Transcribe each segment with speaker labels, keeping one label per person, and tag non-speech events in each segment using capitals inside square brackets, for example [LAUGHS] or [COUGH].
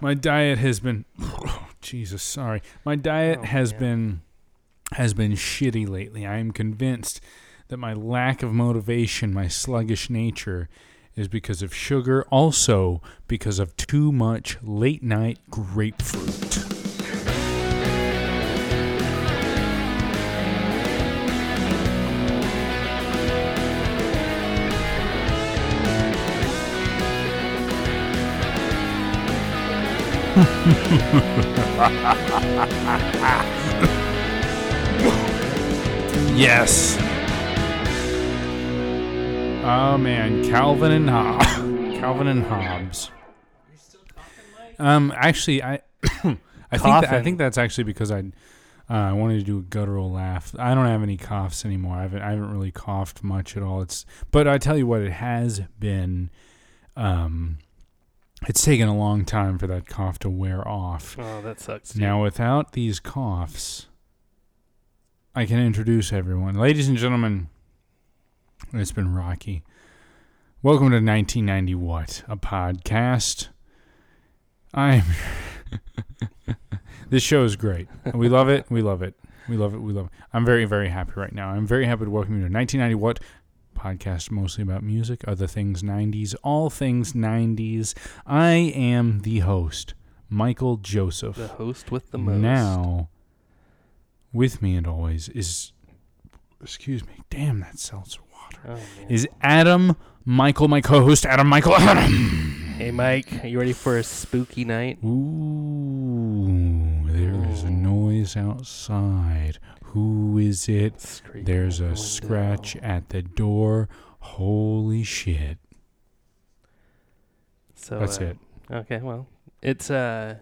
Speaker 1: My diet has been [SIGHS] Jesus, sorry. My diet
Speaker 2: Oh,
Speaker 1: has
Speaker 2: man.
Speaker 1: been has been shitty lately. I am convinced that my lack of motivation, my sluggish nature is because of sugar, also because of too much late night grapefruit. [LAUGHS] Yes. Oh man, Calvin and Hobbes. Calvin and Hobbes. Um, actually, I, [COUGHS] I think that, I
Speaker 2: Coughing.
Speaker 1: think that's actually because I, uh, I wanted to do a guttural laugh. I don't have any coughs anymore. I haven't, I haven't really coughed much at all. It's, but I tell you what, it has been, um, it's taken a long time for that cough to wear off.
Speaker 2: Oh, that sucks. dude.
Speaker 1: Now, without these coughs, I can introduce everyone. Ladies and gentlemen, it's been Rocky. Welcome to 1990 What? A podcast. I'm. [LAUGHS] this show is great. We love it. We love it. We love it. We love it. I'm very, very happy right now. I'm very happy to welcome you to 1990 What? Podcast mostly about music, other things 90s, all things 90s. I am the host, Michael Joseph.
Speaker 2: the host with the most.
Speaker 1: Now, with me and always is, excuse me, damn that seltzer water,
Speaker 2: Oh,
Speaker 1: is Adam Michael, my co-host, Adam Michael Adam. [LAUGHS]
Speaker 2: Hey, Mike, are you ready for a spooky night?
Speaker 1: Ooh, there's a noise outside. Who is it? There's a scratch at the door. Holy shit.
Speaker 2: So
Speaker 1: That's
Speaker 2: uh,
Speaker 1: it.
Speaker 2: Okay, well, it's uh,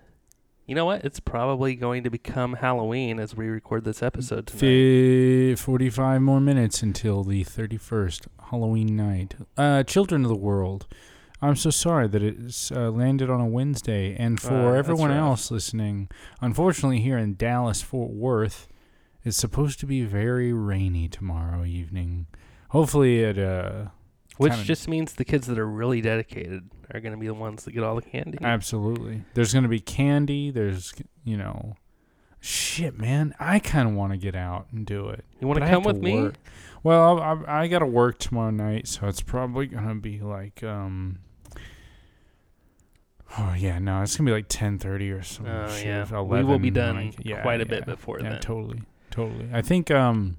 Speaker 2: you know what? It's probably going to become Halloween as we record this episode tonight.
Speaker 1: Fi 45 more minutes until the 31st Halloween night. Uh, Children of the World. I'm so sorry that it's uh, landed on a Wednesday. And
Speaker 2: Uh,
Speaker 1: for
Speaker 2: that's
Speaker 1: everyone
Speaker 2: rough.
Speaker 1: else listening, unfortunately, here in Dallas, Fort Worth, it's supposed to be very rainy tomorrow evening. Hopefully, it. Uh,
Speaker 2: Which
Speaker 1: kinda-
Speaker 2: just means the kids that are really dedicated are going to be the ones that get all the candy.
Speaker 1: Absolutely. There's going to be candy. There's, you know. Shit, man. I kind of want to get out and do it.
Speaker 2: you want to come with me?
Speaker 1: Well, I, I, I got to work tomorrow night, so it's probably gonna be like um. Oh yeah, no, it's gonna be like ten thirty or something.
Speaker 2: Oh,
Speaker 1: shit,
Speaker 2: yeah. We will be done
Speaker 1: yeah,
Speaker 2: quite a bit before
Speaker 1: yeah,
Speaker 2: then.
Speaker 1: totally, totally. I think um,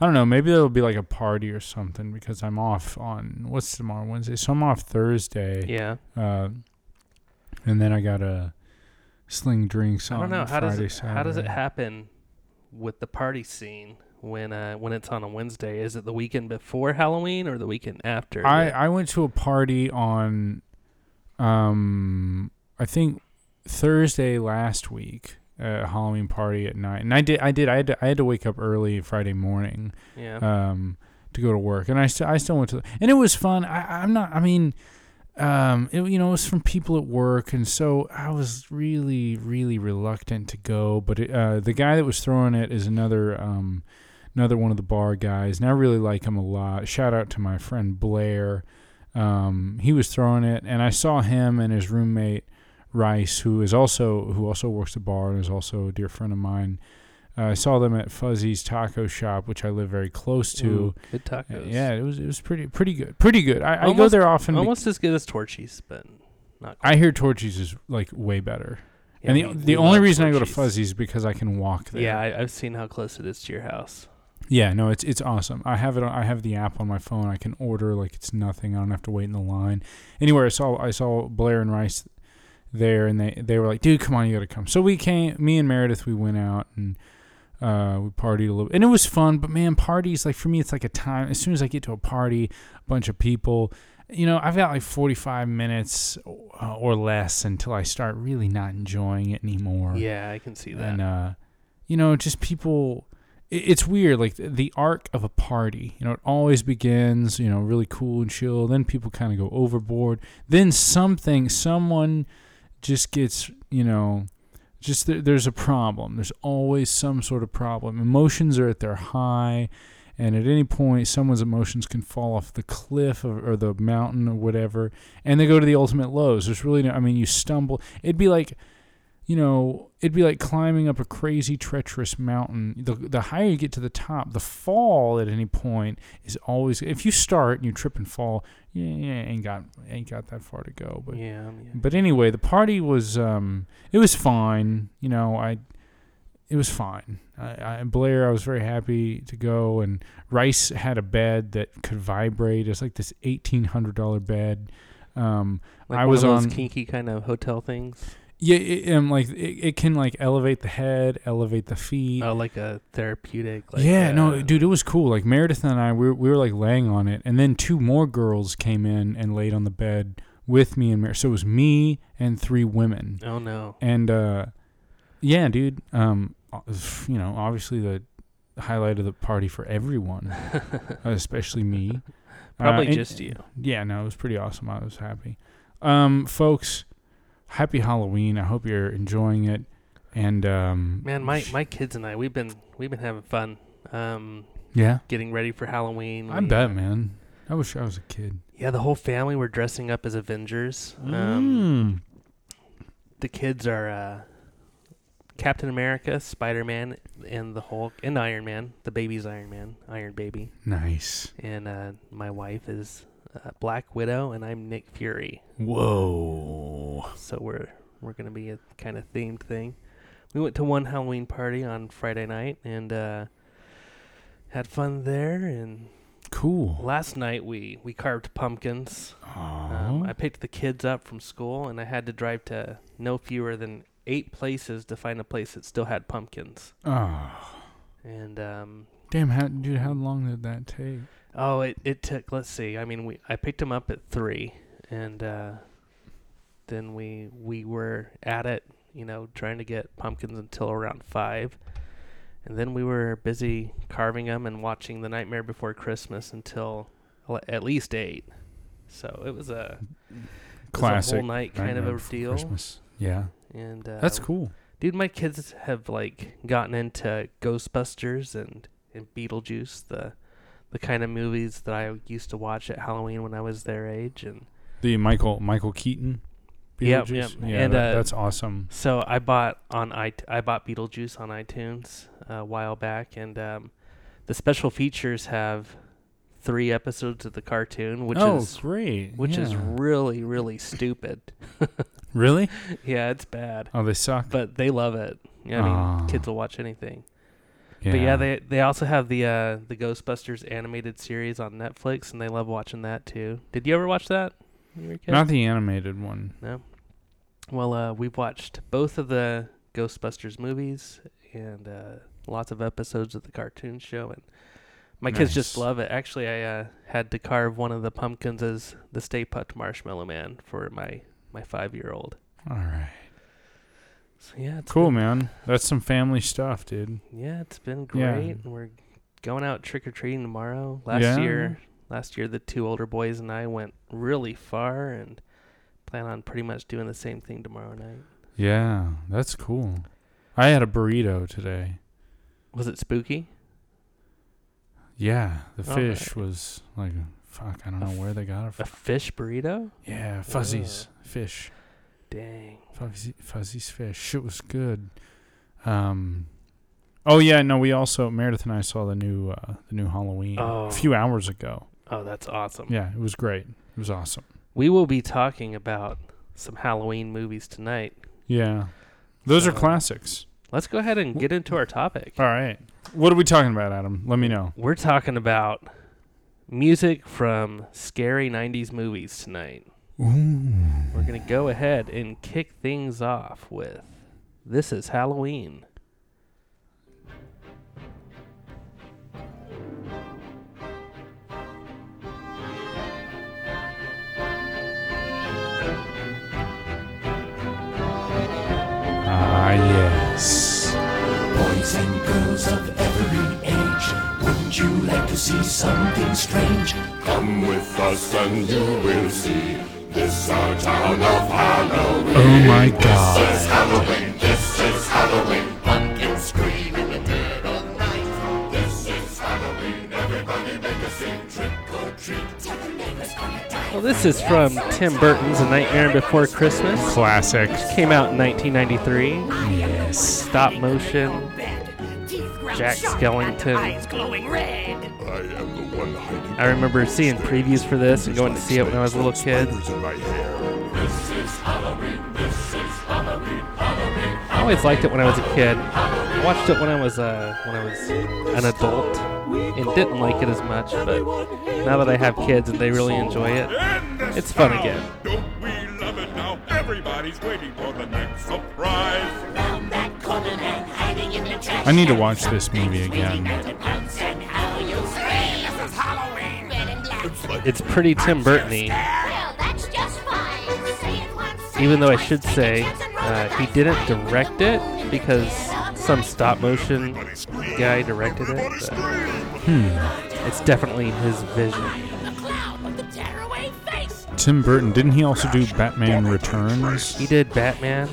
Speaker 1: I don't know. Maybe there'll be like a party or something because I'm off on what's tomorrow Wednesday, so I'm off Thursday.
Speaker 2: Yeah.
Speaker 1: Uh, and then I gotta sling drinks
Speaker 2: I don't know. How
Speaker 1: Friday,
Speaker 2: does it, how does it happen with the party scene when uh when it's on a Wednesday? Is it the weekend before Halloween or the weekend after?
Speaker 1: I,
Speaker 2: that-
Speaker 1: I went to a party on um I think Thursday last week, a Halloween party at night. And I did I did I had to, I had to wake up early Friday morning
Speaker 2: yeah.
Speaker 1: um to go to work. And I still I still went to and it was fun. I I'm not I mean um it, you know it was from people at work and so I was really really reluctant to go, but it, uh the guy that was throwing it is another um another one of the bar guys, and I really like him a lot. Shout out to my friend Blair. Um, he was throwing it, and I saw him and his roommate Rice, who is also who also works the bar and is also a dear friend of mine. Uh, I saw them at Fuzzy's Taco Shop, which I live very close to.
Speaker 2: Ooh, good
Speaker 1: Uh,
Speaker 2: tacos.
Speaker 1: Yeah, it was it was pretty pretty good, pretty good. I, I go there often. be-
Speaker 2: Almost as good as Torchy's, but not.
Speaker 1: I hear Torchy's is like way better,
Speaker 2: Yeah,
Speaker 1: and the
Speaker 2: we-
Speaker 1: the
Speaker 2: we
Speaker 1: only reason I go to Fuzzy's is because I can walk there.
Speaker 2: Yeah, I, I've seen how close it is to your house.
Speaker 1: Yeah, no, it's it's awesome. I have it. On, I have the app on my phone. I can order like it's nothing. I don't have to wait in the line. Anywhere I saw I saw Blair and Rice there, and they they were like, "Dude, come on, you got to come." So we came. Me and Meredith, we went out and uh, we partied a little, and it was fun. But man, parties like for me, it's like a time. As soon as I get to a party, a bunch of people. You know, I've got like 45 minutes uh, or less until I start really not enjoying it anymore
Speaker 2: Yeah, I can see that.
Speaker 1: and uh, you know, just people. it- It's weird, like the arc of a party. You know, it always begins, you know, really cool and chill. Then people kind of go overboard. Then something, someone, just gets, you know, just th- there's a problem. There's always some sort of problem. Emotions are at their high, and at any point someone's emotions can fall off the cliff or, or the mountain or whatever, and they go to the ultimate lows. There's really no. I mean, you stumble. It'd be like you know, it'd be like climbing up a crazy treacherous mountain. The the higher you get to the top, the fall at any point is always. If you start and you trip and fall, yeah, yeah ain't got ain't got that far to go. But
Speaker 2: yeah, yeah.
Speaker 1: but anyway, the party was um it was fine. You know, I it was fine. I, I Blair, I was very happy to go, and Rice had a bed that could vibrate. It's like this eighteen hundred dollar bed. Um,
Speaker 2: like
Speaker 1: I
Speaker 2: one
Speaker 1: was
Speaker 2: of those
Speaker 1: on
Speaker 2: kinky kind of hotel things.
Speaker 1: Yeah, it, um, like it, it can like elevate the head, elevate the feet.
Speaker 2: Oh, like a therapeutic. Like
Speaker 1: yeah,
Speaker 2: uh,
Speaker 1: no, dude, it was cool. Like Meredith and I, we were, we were like laying on it, and then two more girls came in and laid on the bed with me and Meredith. So it was me and three women,
Speaker 2: Oh no.
Speaker 1: and uh, yeah, dude, um, uh, you know, obviously the highlight of the party for everyone, [LAUGHS] especially me.
Speaker 2: Probably
Speaker 1: Uh, and-
Speaker 2: just you.
Speaker 1: yeah, no, it was pretty awesome. I was happy. Um, folks, happy Halloween. I hope you're enjoying it. And um,
Speaker 2: Man, my my kids and I, we've been we've been having fun. Um,
Speaker 1: yeah,
Speaker 2: getting ready for Halloween.
Speaker 1: I
Speaker 2: We,
Speaker 1: bet, man. I wish I was a kid.
Speaker 2: Yeah, the whole family were dressing up as Avengers. Um,
Speaker 1: Mm.
Speaker 2: the kids are uh, Captain America, Spider Man, and the Hulk, and Iron Man. The baby's Iron Man, Iron Baby,
Speaker 1: Nice.
Speaker 2: and uh, my wife is uh, Black Widow, and I'm Nick Fury.
Speaker 1: Whoa.
Speaker 2: So we're we're gonna be a kind of themed thing. We went to one Halloween party on Friday night and uh, had fun there. And
Speaker 1: Cool.
Speaker 2: last night we we carved pumpkins. Um, I picked the kids up from school, and I had to drive to no fewer than eight places to find a place that still had pumpkins.
Speaker 1: Oh.
Speaker 2: And um,
Speaker 1: Damn, how, dude, how long did that take?
Speaker 2: Oh, it, it took. Let's see. I mean, we I picked them up at three, and uh, then we we were at it, you know, trying to get pumpkins until around five, and then we were busy carving them and watching The Nightmare Before Christmas until le- at least eight. So it was a, it was
Speaker 1: Classic.
Speaker 2: a whole night kind
Speaker 1: Nightmare
Speaker 2: of a deal.
Speaker 1: Christmas. Yeah.
Speaker 2: And uh,
Speaker 1: That's cool.
Speaker 2: Dude, my kids have like gotten into Ghostbusters and, and Beetlejuice, the the kind of movies that I used to watch at Halloween when I was their age, and
Speaker 1: The Michael Michael Keaton.
Speaker 2: Yep,
Speaker 1: Beetlejuice?
Speaker 2: yep.
Speaker 1: Yeah,
Speaker 2: And,
Speaker 1: that-
Speaker 2: uh,
Speaker 1: that's awesome.
Speaker 2: so I bought on i I bought Beetlejuice on iTunes a while back, and um, the special features have three episodes of the cartoon, which
Speaker 1: oh,
Speaker 2: is
Speaker 1: great.
Speaker 2: which is really really stupid. [LAUGHS]
Speaker 1: really?
Speaker 2: yeah, it's bad,
Speaker 1: Oh, they suck.
Speaker 2: but they love it. Yeah, I mean,
Speaker 1: Aw.
Speaker 2: kids will watch anything. But yeah, they they also have the uh, the Ghostbusters animated series on Netflix, and they love watching that too. Did you ever watch that? when you were a kid?
Speaker 1: not the animated one.
Speaker 2: no. Well, uh, we've watched both of the Ghostbusters movies and uh, lots of episodes of the cartoon show, and my kids just love it. Actually, I uh, had to carve one of the pumpkins as the Stay Puft Marshmallow Man for my my five year old.
Speaker 1: All right.
Speaker 2: So yeah, it's
Speaker 1: Cool,
Speaker 2: been-
Speaker 1: man. That's some family stuff, dude.
Speaker 2: Yeah, it's been great. and We're going out trick or treating tomorrow. Last
Speaker 1: Yeah.
Speaker 2: year, last year the two older boys and I went really far and plan on pretty much doing the same thing tomorrow night.
Speaker 1: Yeah, that's cool. I had a burrito today.
Speaker 2: Was it spooky?
Speaker 1: Yeah, the
Speaker 2: All
Speaker 1: fish was like, fuck, I don't know where they got it from.
Speaker 2: A fish burrito?
Speaker 1: Yeah, Fuzzy's fish,
Speaker 2: Dang.
Speaker 1: fuzzy Fuzzy's fish. Shit was good. Um, oh yeah, no, we also Meredith and I saw the new uh, the new Halloween
Speaker 2: Oh.
Speaker 1: a few hours ago.
Speaker 2: Oh, that's awesome.
Speaker 1: Yeah, it was great. It was awesome.
Speaker 2: We will be talking about some Halloween movies tonight.
Speaker 1: Yeah, those are classics.
Speaker 2: Let's go ahead and get into our topic.
Speaker 1: All right, what are we talking about, Adam? Let me know.
Speaker 2: We're talking about music from scary 90s movies tonight.
Speaker 1: Ooh.
Speaker 2: We're going to go ahead and kick things off with This is Halloween.
Speaker 1: Ah yes.
Speaker 3: Boys and girls of every age, wouldn't you like to see something strange?
Speaker 4: Come with us and you will see. This our town of Halloween.
Speaker 1: Oh my god.
Speaker 4: This is Halloween. This is Halloween. Pumpkins scream in the dead of night. This is Halloween. Everybody make a scene. Trick or treat. Tell the neighbors on a dime.
Speaker 2: Well, this is from Tim Burton's A Nightmare Before Christmas.
Speaker 1: Classic.
Speaker 2: Which came out in 1993.
Speaker 1: Yes.
Speaker 2: Stop motion. Jack Skellington.
Speaker 4: I am the one hiding
Speaker 2: I remember seeing previews for this and going to see it when I was a little kid.
Speaker 4: spiders in my hair.
Speaker 2: I always liked it when I was a kid. I watched it when I was uh, when I was an adult and didn't like it as much. But now that I have kids and they really enjoy it, it's fun again.
Speaker 4: Don't we love it now? Everybody's waiting for the next surprise.
Speaker 1: I need to watch this movie again.
Speaker 2: It's pretty Tim Burton-y.
Speaker 5: Well, that's just fine. Say it once. say
Speaker 2: Even though I should
Speaker 5: say
Speaker 2: say
Speaker 5: it once,
Speaker 2: uh, he didn't direct it because some stop motion guy directed it. But It's definitely his vision.
Speaker 5: The clown with the tearaway face.
Speaker 1: Tim Burton, didn't he also do Batman Returns?
Speaker 2: He did Batman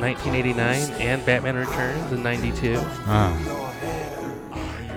Speaker 2: 1989 and Batman Returns in 92.
Speaker 1: Ah.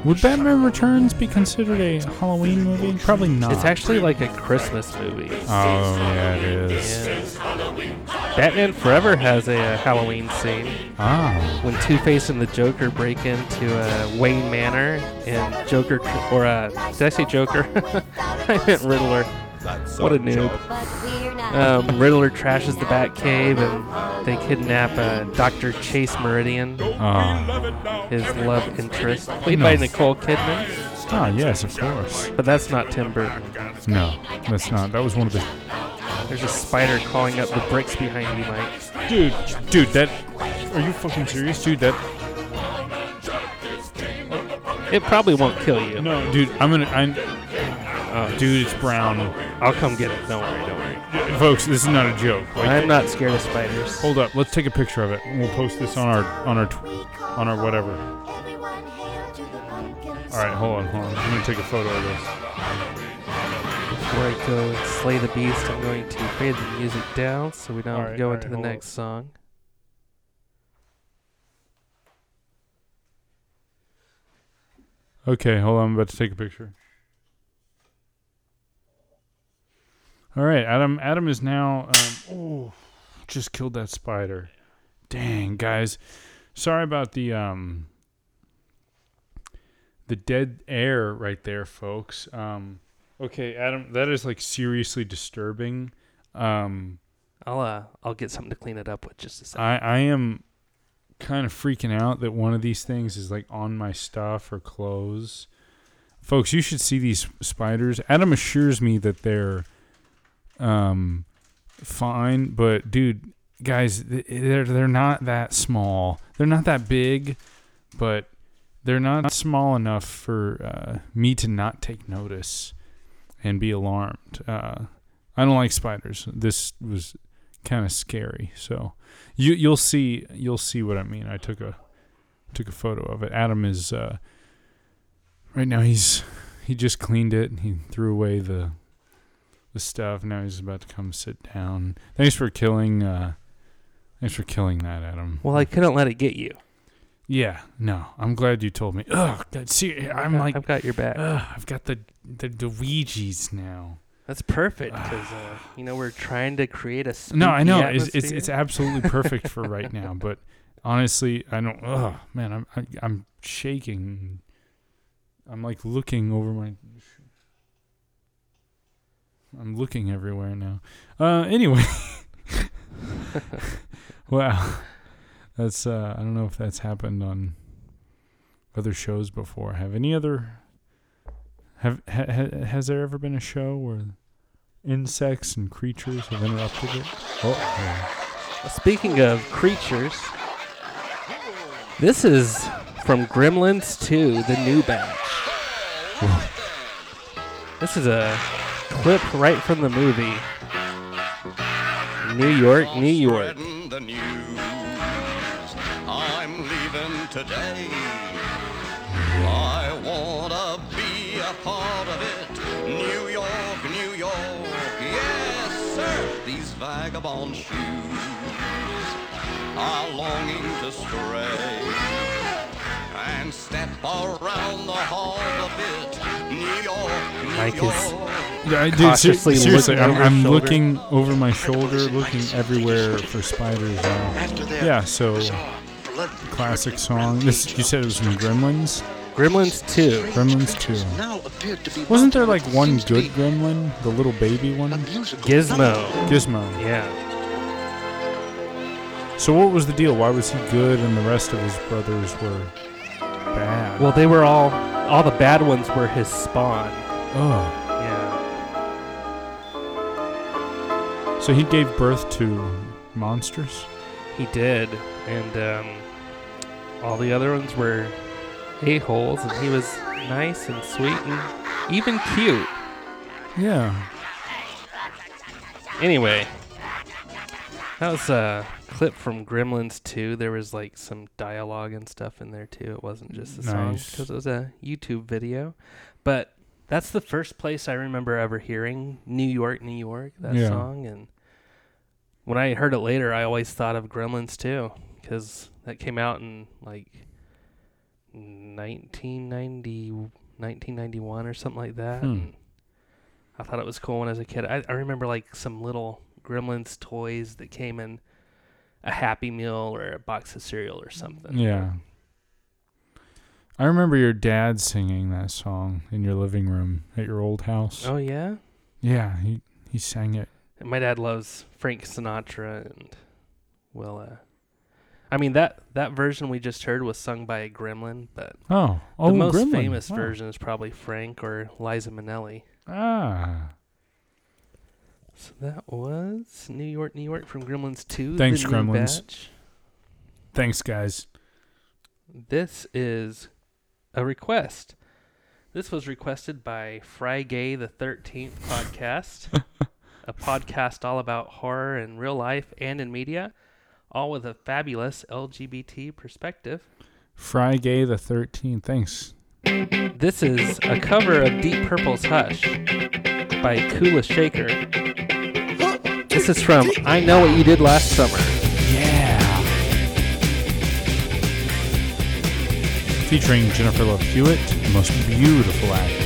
Speaker 1: Would Batman Returns be considered a Halloween movie? Probably not.
Speaker 2: It's actually like a Christmas movie.
Speaker 1: Oh yeah, it is.
Speaker 2: Yeah. Batman Forever has a, uh Halloween scene
Speaker 1: Ah.
Speaker 2: when Two Face and the Joker break into uh, Wayne Manor and Joker or uh, did I say Joker? [LAUGHS] I meant Riddler. What a noob.
Speaker 5: But we're not.
Speaker 2: Um, Riddler trashes the Batcave and they kidnap uh, Dr. Chase Meridian,
Speaker 1: Ah.
Speaker 2: his love interest, played by Nicole Kidman.
Speaker 1: Ah, yes, of course.
Speaker 2: But that's not Tim Burton.
Speaker 1: No, that's not. That was one of the.
Speaker 2: There's a spider calling up the bricks behind you, Mike.
Speaker 1: Dude, dude, that. Are you fucking serious, dude? That.
Speaker 2: It probably won't kill you.
Speaker 1: No, dude, I'm gonna. I'm. Oh, dude, it's brown.
Speaker 2: I'll come get it. Don't worry, don't worry.
Speaker 1: Folks, this is not a joke. Like,
Speaker 2: I'm not scared of spiders.
Speaker 1: hold up. Let's take a picture of it. and We'll post this on our on our tw- on our whatever.
Speaker 5: Everyone hail to the pumpkin
Speaker 1: All right, hold on, hold on. I'm gonna take a photo of this.
Speaker 2: Before I go and slay the beast, I'm going to fade the music down so we don't go into the
Speaker 1: hold
Speaker 2: next song.
Speaker 1: Okay, hold on. I'm about to take a picture. All right, Adam. Adam is now. Um, oh, just killed that spider. Dang, guys. Sorry about the um. The dead air right there, folks. Um, okay, Adam, that is like seriously disturbing. Um,
Speaker 2: I'll uh, I'll get something to clean it up with just a second.
Speaker 1: I I am kind of freaking out that one of these things is like on my stuff or clothes. Folks, you should see these spiders. Adam assures me that they're um fine, but dude, guys, they're they're not that small. They're not that big, but they're not small enough for uh, me to not take notice and be alarmed. Uh, I don't like spiders. This was kind of scary. So you you'll see you'll see what I mean. I took a took a photo of it. Adam is uh, right now. He's he just cleaned it. He threw away the the stuff. Now he's about to come sit down. Thanks for killing. Uh, thanks for killing that, Adam.
Speaker 2: well, I couldn't let it get you.
Speaker 1: Yeah, no, I'm glad you told me. Ugh, God, see, I'm
Speaker 2: I've-
Speaker 1: like,
Speaker 2: I've got your back.
Speaker 1: ugh, I've got the the, the Ouija's now.
Speaker 2: That's perfect because uh, [SIGHS] you know we're trying to create a
Speaker 1: No, I know it's it's, it's absolutely perfect for right now. [LAUGHS] But honestly, I don't. Oh man, I'm I, I'm shaking. I'm like looking over my. I'm looking everywhere now. Uh, anyway. [LAUGHS] wow, that's uh, I don't know if that's happened on other shows before. Have any other? Have ha, ha, has there ever been a show where insects and creatures have interrupted it? Oh,
Speaker 2: Speaking of creatures, this is from Gremlins 2, the new batch. This is a clip right from the movie. New York, New York.
Speaker 6: I'm leaving today. I wanna be a part of it. New York, New York, yes, sir. These vagabond shoes are longing to stray and step around the hall a bit. New York, New
Speaker 2: Mike is
Speaker 6: York.
Speaker 1: I, dude, ser-
Speaker 2: Cautiously
Speaker 1: seriously,
Speaker 2: looking
Speaker 1: I'm,
Speaker 2: over
Speaker 1: I'm looking over my shoulder, looking everywhere for spiders. now. Yeah, so classic song. This you said it was from Gremlins.
Speaker 2: Gremlins 2.
Speaker 1: Gremlins two.
Speaker 7: now appeared to be
Speaker 1: Wasn't there like one good gremlin, the little baby one?
Speaker 2: Gizmo.
Speaker 1: Gizmo.
Speaker 2: Yeah.
Speaker 1: So what was the deal? Why was he good and the rest of his brothers were bad?
Speaker 2: Well, they were all all the bad ones were his spawn.
Speaker 1: oh,
Speaker 2: Yeah.
Speaker 1: so he gave birth to monsters.
Speaker 2: He did, and um, all the other ones were a holes, and he was nice and sweet and even cute.
Speaker 1: Yeah.
Speaker 2: Anyway, that was a clip from Gremlins 2. There was like some dialogue and stuff in there too. It wasn't just a song because it was a YouTube video. But that's the first place I remember ever hearing New York, New York, that
Speaker 1: Yeah.
Speaker 2: song. And when I heard it later, I always thought of Gremlins 2 because that came out in like 1990, 1991 or something like that.
Speaker 1: Hmm.
Speaker 2: I thought it was cool when I was a kid. I, I remember like some little Gremlins toys that came in a Happy Meal or a box of cereal or something.
Speaker 1: Yeah. I remember your dad singing that song in your living room at your old house.
Speaker 2: Oh yeah.
Speaker 1: Yeah, he he sang it.
Speaker 2: And my dad loves Frank Sinatra and well, uh, I mean that that version we just heard was sung by a Gremlin, but
Speaker 1: Oh, oh,
Speaker 2: the most
Speaker 1: Gremlin.
Speaker 2: famous
Speaker 1: Wow.
Speaker 2: version is probably Frank or Liza Minnelli.
Speaker 1: Ah,
Speaker 2: So that was New York, New York from Gremlins 2.
Speaker 1: Thanks, Gremlins.
Speaker 2: batch.
Speaker 1: thanks, guys.
Speaker 2: This is a request. This was requested by Friday the 13th podcast, [LAUGHS] a podcast all about horror in real life and in media, all with a fabulous LGBT perspective.
Speaker 1: Friday the thirteenth. Thanks.
Speaker 2: This is a cover of Deep Purple's Hush by Kula Shaker. This is from I Know What You Did Last Summer.
Speaker 1: Yeah. Featuring Jennifer Love Hewitt, the most beautiful actress.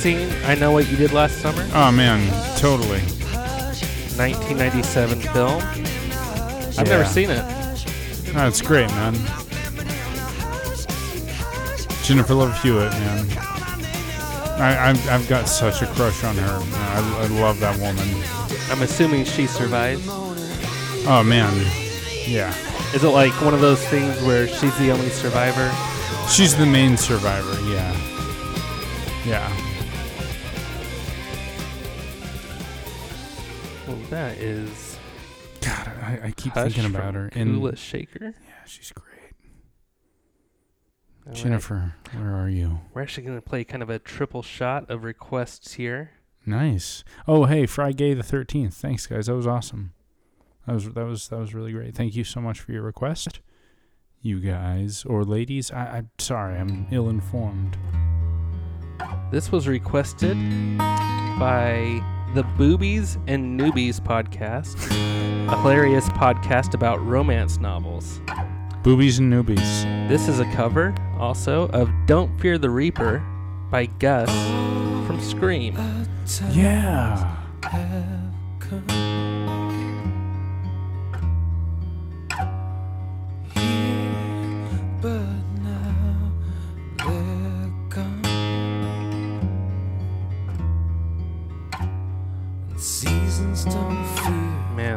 Speaker 2: Seen I Know What You Did Last Summer?
Speaker 1: Oh man, totally.
Speaker 2: 1997 film. I've never seen it.
Speaker 1: Oh, That's great, man. Jennifer Love Hewitt, man. I, I've, I've got such a crush on her. I, I love that woman.
Speaker 2: I'm assuming she survives.
Speaker 1: Oh man, yeah.
Speaker 2: Is it like one of those things where she's the only survivor?
Speaker 1: She's the main survivor. Yeah, yeah.
Speaker 2: That is
Speaker 1: God, I, I keep
Speaker 2: Hush
Speaker 1: thinking about her. And
Speaker 2: Kula Shaker.
Speaker 1: yeah, she's great.
Speaker 2: All right.
Speaker 1: Jennifer, where are you?
Speaker 2: We're actually going to play kind of a triple shot of requests here.
Speaker 1: Nice. Oh, hey, Friday the thirteenth. Thanks, guys. That was awesome. That was that was that was really great. Thank you so much for your request, you guys or ladies. I, I'm sorry, I'm ill informed.
Speaker 2: This was requested by the Boobies and Newbies podcast, a hilarious podcast about romance novels.
Speaker 1: Boobies and newbies.
Speaker 2: This is a cover also of Don't Fear the Reaper by Gus from Scream.
Speaker 1: Yeah.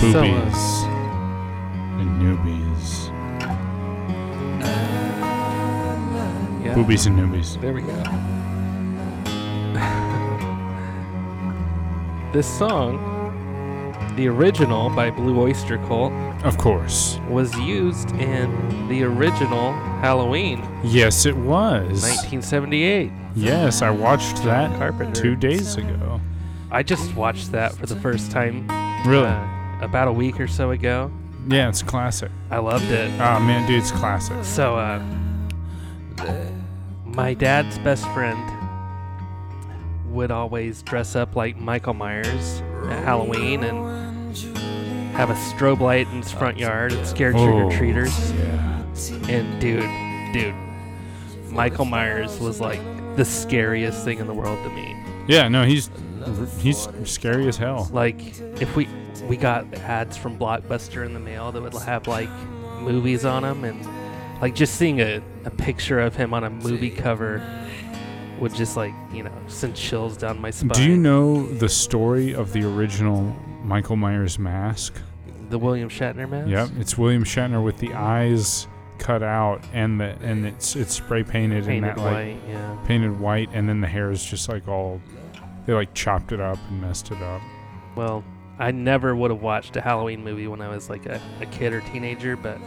Speaker 1: Boobies and newbies.
Speaker 2: Yeah.
Speaker 1: Boobies and newbies.
Speaker 2: There we go. this song, the original by Blue Oyster Cult,
Speaker 1: Of course.
Speaker 2: was used in the original Halloween,
Speaker 1: Yes, it was.
Speaker 2: 1978.
Speaker 1: Yes, I watched that
Speaker 2: Carpenter.
Speaker 1: two days ago.
Speaker 2: I just watched that for the first time
Speaker 1: Really?
Speaker 2: uh, about a week or so ago.
Speaker 1: yeah, it's classic.
Speaker 2: I loved it.
Speaker 1: Oh man, dude, it's classic.
Speaker 2: So, uh, my dad's best friend would always dress up like Michael Myers at Halloween and have a strobe light in his front yard and scare trick or treaters.
Speaker 1: Yeah.
Speaker 2: And dude, dude, Michael Myers was like the scariest thing in the world to me.
Speaker 1: Yeah, no, he's Mm-hmm. he's scary as hell.
Speaker 2: Like if we we got ads from Blockbuster in the mail that would have like movies on them and like just seeing a, a picture of him on a movie cover would just like you know send chills down my spine.
Speaker 1: Do you know the story of the original Michael Myers mask?
Speaker 2: the William Shatner mask?
Speaker 1: Yep, it's William Shatner with the eyes cut out and the and it's it's spray painted, in
Speaker 2: painted
Speaker 1: that like
Speaker 2: yeah.
Speaker 1: painted white, and then the hair is just like all they like chopped it up and messed it up.
Speaker 2: Well, I never would have watched a Halloween movie when I was like a, a kid or teenager, but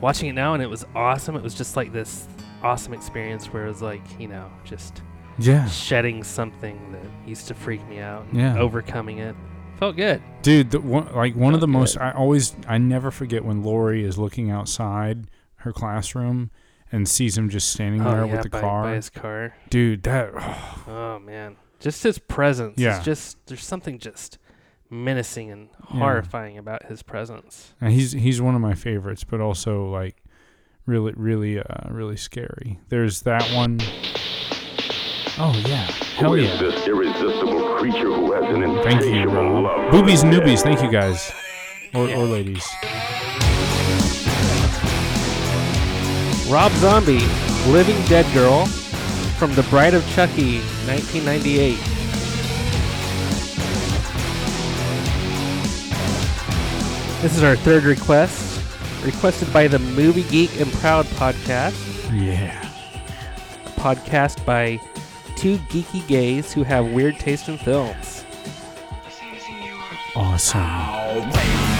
Speaker 2: watching it now and it was awesome. It was just like this awesome experience where it was like, you know, just
Speaker 1: Yeah,
Speaker 2: shedding something that used to freak me out and
Speaker 1: Yeah.
Speaker 2: overcoming it. Felt good.
Speaker 1: dude, the one, like one of the
Speaker 2: Felt
Speaker 1: most. I always I never forget when Laurie is looking outside her classroom and sees him just standing oh, there
Speaker 2: oh, yeah,
Speaker 1: with the
Speaker 2: by,
Speaker 1: car.
Speaker 2: by his car.
Speaker 1: dude, that [SIGHS]
Speaker 2: Oh man, just his presence.
Speaker 1: Yeah.
Speaker 2: It's just there's something just menacing and
Speaker 1: Yeah.
Speaker 2: horrifying about his presence.
Speaker 1: And he's he's one of my favorites, but also like really really uh really scary. There's that one Oh yeah. Hell
Speaker 4: Who is
Speaker 1: yeah.
Speaker 4: this irresistible creature who has an
Speaker 1: Thank you,
Speaker 4: insatiable
Speaker 1: Rob.
Speaker 4: love?
Speaker 1: Boobies and newbies, thank you guys. Or, or ladies.
Speaker 2: Rob Zombie, Living Dead Girl, from The Bride of Chucky, 1998. This is our third request, requested by the Movie Geek and Proud podcast,
Speaker 1: Yeah.
Speaker 2: a podcast by two geeky gays who have weird taste in films.
Speaker 1: Awesome.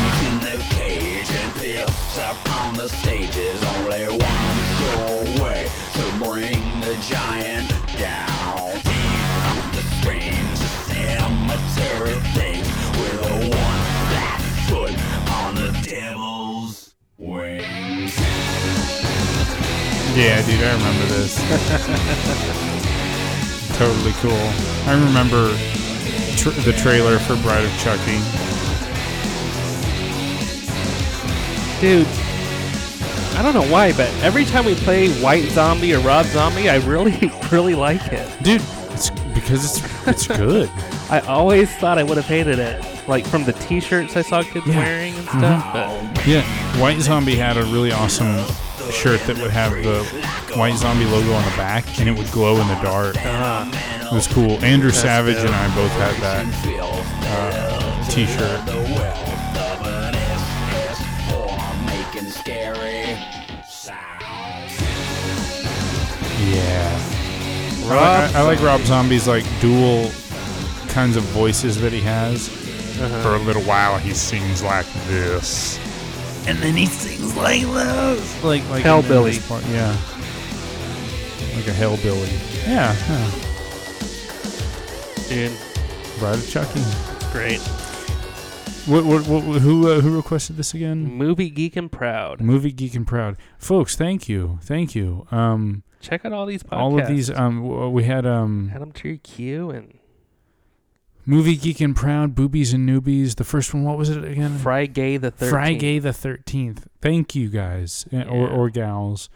Speaker 1: Yeah, dude, I remember this. [LAUGHS] totally cool. I remember tr- the trailer for Bride of Chucky.
Speaker 2: Dude, I don't know why, but every time we play White Zombie or Rob Zombie, I really, [LAUGHS] really like it.
Speaker 1: Dude, it's because it's it's good. [LAUGHS]
Speaker 2: I always thought I would have hated it, like from the T-shirts I saw kids
Speaker 1: Yeah.
Speaker 2: wearing and stuff.
Speaker 1: But Yeah, White Zombie had a really awesome shirt that would have the White Zombie logo on the back, and it would glow in the dark.
Speaker 2: But uh,
Speaker 1: It was cool. Andrew Savage
Speaker 2: dope.
Speaker 1: and I both had that uh, T-shirt.
Speaker 8: The wealth of an SS for making scary sounds.
Speaker 1: Yeah. I,
Speaker 2: Rob
Speaker 1: I, I like Rob Zombie's like dual kinds of voices that he has.
Speaker 2: Uh-huh.
Speaker 1: For a little while, he sings like this, and then he sings like this, like like in
Speaker 2: Hellbilly.
Speaker 1: this part, Yeah, like a hellbilly. Yeah, yeah.
Speaker 2: dude,
Speaker 1: Bride of Chucky.
Speaker 2: great
Speaker 1: What, what, what, who, uh, who requested this again?
Speaker 2: movie geek and proud.
Speaker 1: Movie Geek and Proud, folks. Thank you, thank you. Um,
Speaker 2: Check out all these podcasts.
Speaker 1: all of these. Um, w- we had um,
Speaker 2: Add them to your queue and
Speaker 1: Movie Geek and Proud, Boobies and Newbies. The first one, what was it again?
Speaker 2: Fry Gay the 13th.
Speaker 1: Friday the thirteenth. Thank you guys uh, or or gals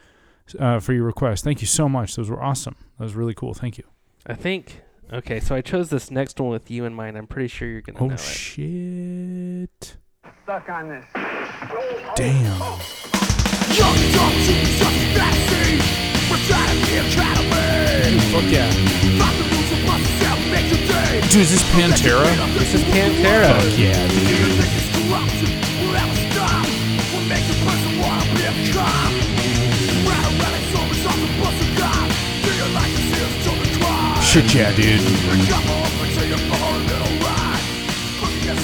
Speaker 1: uh, for your request. Thank you so much. Those were awesome. That was really cool. Thank you.
Speaker 2: I think. Okay, so I chose this next one with you in mind. I'm pretty sure you're gonna know
Speaker 1: Oh
Speaker 2: it.
Speaker 1: shit!
Speaker 9: Stuck on this
Speaker 1: Damn. Fuck yeah. Dude, is this Pantera?
Speaker 2: This is Pantera.
Speaker 1: Fuck yeah, dude. Shit yeah, dude.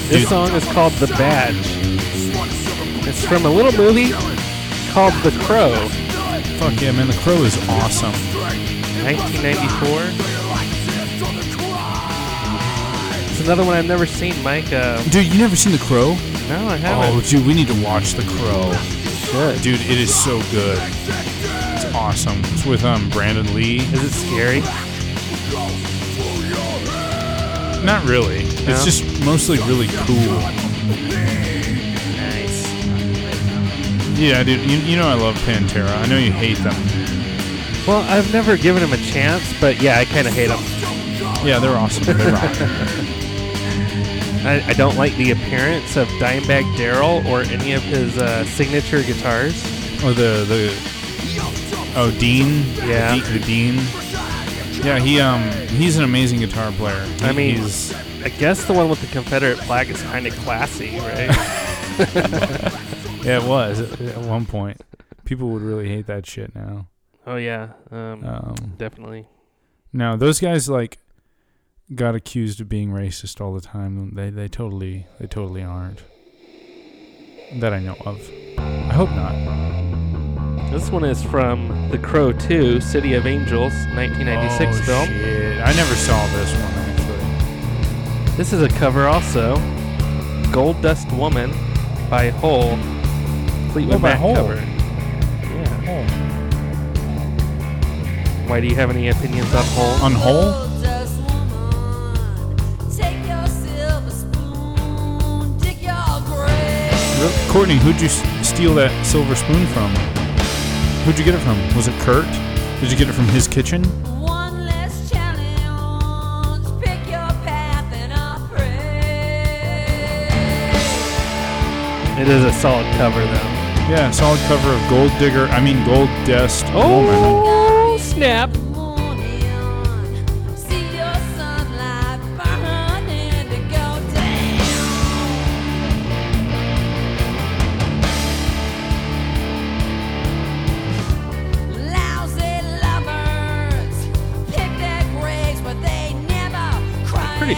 Speaker 2: This song is called The Badge. It's from a little movie called The Crow,
Speaker 1: Fuck yeah, man. The Crow is awesome.
Speaker 2: 1994. Another one I've never seen, Mike. Uh,
Speaker 1: Dude, you never seen The Crow?
Speaker 2: no, I haven't.
Speaker 1: Oh, dude, we need to watch The Crow. Dude, it is so good. It's awesome. It's with um Brandon Lee.
Speaker 2: Is it scary?
Speaker 1: Not really.
Speaker 2: No?
Speaker 1: It's just mostly really cool.
Speaker 2: Nice.
Speaker 1: Yeah, dude. You, you know I love Pantera. I know you hate them.
Speaker 2: Well, I've never given him a chance, but yeah, I kind of hate him.
Speaker 1: Yeah, they're awesome. They rock. [LAUGHS]
Speaker 2: I, I don't like the appearance of Dimebag Darrell or any of his uh, signature guitars.
Speaker 1: or the the oh Dean.
Speaker 2: Yeah.
Speaker 1: the, the Dean. Yeah, he um he's an amazing guitar player. He-
Speaker 2: I mean-
Speaker 1: he's
Speaker 2: I guess the one with the Confederate flag is kind of classy, right? [LAUGHS] [LAUGHS]
Speaker 1: yeah, it was at at one point. People would really hate that shit now.
Speaker 2: oh yeah, um,
Speaker 1: Um,
Speaker 2: definitely.
Speaker 1: no, those guys like got accused of being racist all the time. They they totally they totally aren't. That I know of. I hope not.
Speaker 2: This one is from The Crow 2, City of Angels, 1996
Speaker 1: oh,
Speaker 2: film.
Speaker 1: Shit. I never saw this one actually.
Speaker 2: This is a cover also. Gold Dust Woman by Hole. Fleetwood
Speaker 1: Oh, by
Speaker 2: Mac
Speaker 1: Hole.
Speaker 2: cover. Yeah. Oh. Why do you have any opinions on Hole?
Speaker 1: On Hole? Courtney, who'd you steal that silver spoon from? Who'd you get it from? Was it Kurt? Did you get it from his kitchen?
Speaker 2: It is a solid cover though.
Speaker 1: Yeah, solid cover of Gold Digger. I mean, Gold Dust Woman.
Speaker 2: Oh, oh snap.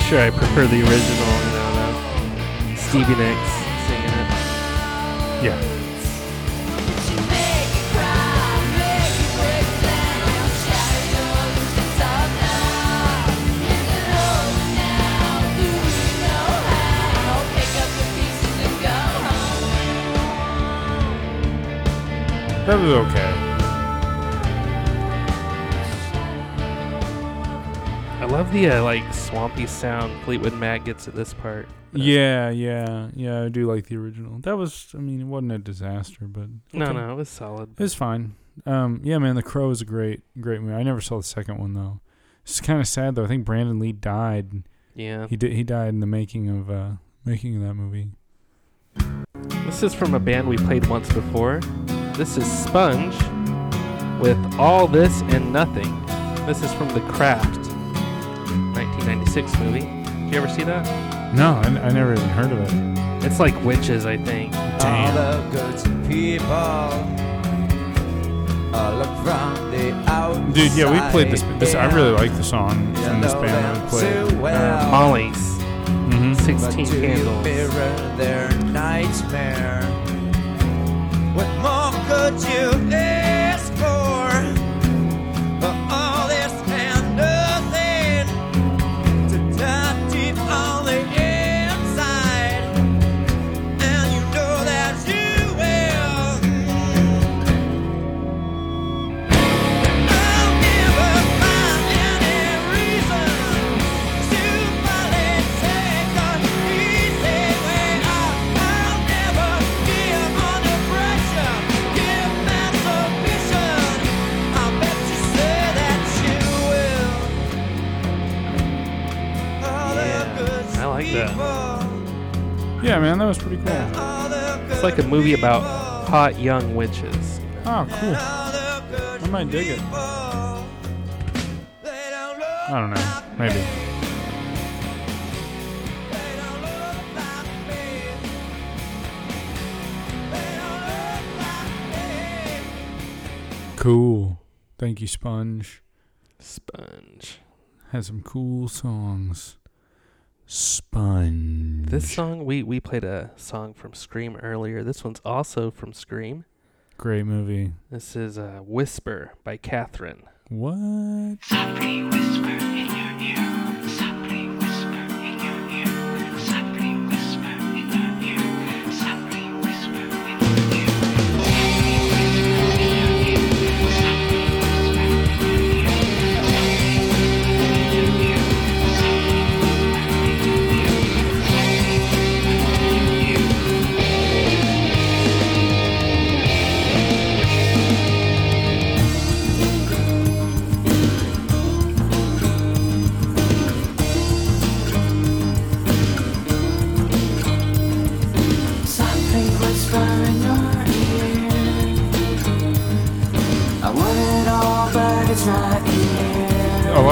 Speaker 2: Sure I prefer the original, you know, Stevie Nicks singing it.
Speaker 1: Yeah. That was okay.
Speaker 2: The uh, like swampy sound Fleetwood Mac gets at this part.
Speaker 1: Yeah, yeah, yeah. I do like the original. That was, I mean, it wasn't a disaster, but
Speaker 2: No,
Speaker 1: okay.
Speaker 2: no, it was solid.
Speaker 1: It was fine. Um, yeah, man, The Crow is a great, great movie. I never saw the second one though. It's kind of sad though. I think Brandon Lee died.
Speaker 2: Yeah.
Speaker 1: He did. He died in the making of uh, making of that movie.
Speaker 2: This is from a band we played once before. This is Sponge with All This and Nothing. This is from The Craft, 1996 movie. Did you ever see that?
Speaker 1: No, I, I never even heard of it.
Speaker 2: It's like witches, I think.
Speaker 1: Damn.
Speaker 9: All the good people all look the outside.
Speaker 1: Dude, yeah, we played this. This I really like the song
Speaker 9: You
Speaker 1: from this band that we played.
Speaker 9: too well.
Speaker 2: Molly's,
Speaker 1: hmm
Speaker 2: 16 Candles.
Speaker 9: mirror their nightmare. What more could you ask
Speaker 2: Yeah,
Speaker 9: good
Speaker 2: I like that.
Speaker 9: people,
Speaker 1: Yeah, man, that was pretty cool.
Speaker 9: It's
Speaker 2: like a movie about hot young witches.
Speaker 1: Oh, cool. I might dig it. I don't know. Maybe. Cool. Thank you, Sponge.
Speaker 2: Sponge.
Speaker 1: Had some cool songs. Sponge.
Speaker 2: This song we we played a song from Scream earlier. This one's also from Scream.
Speaker 1: Great movie.
Speaker 2: This is uh, Whisper by Catherine.
Speaker 1: What?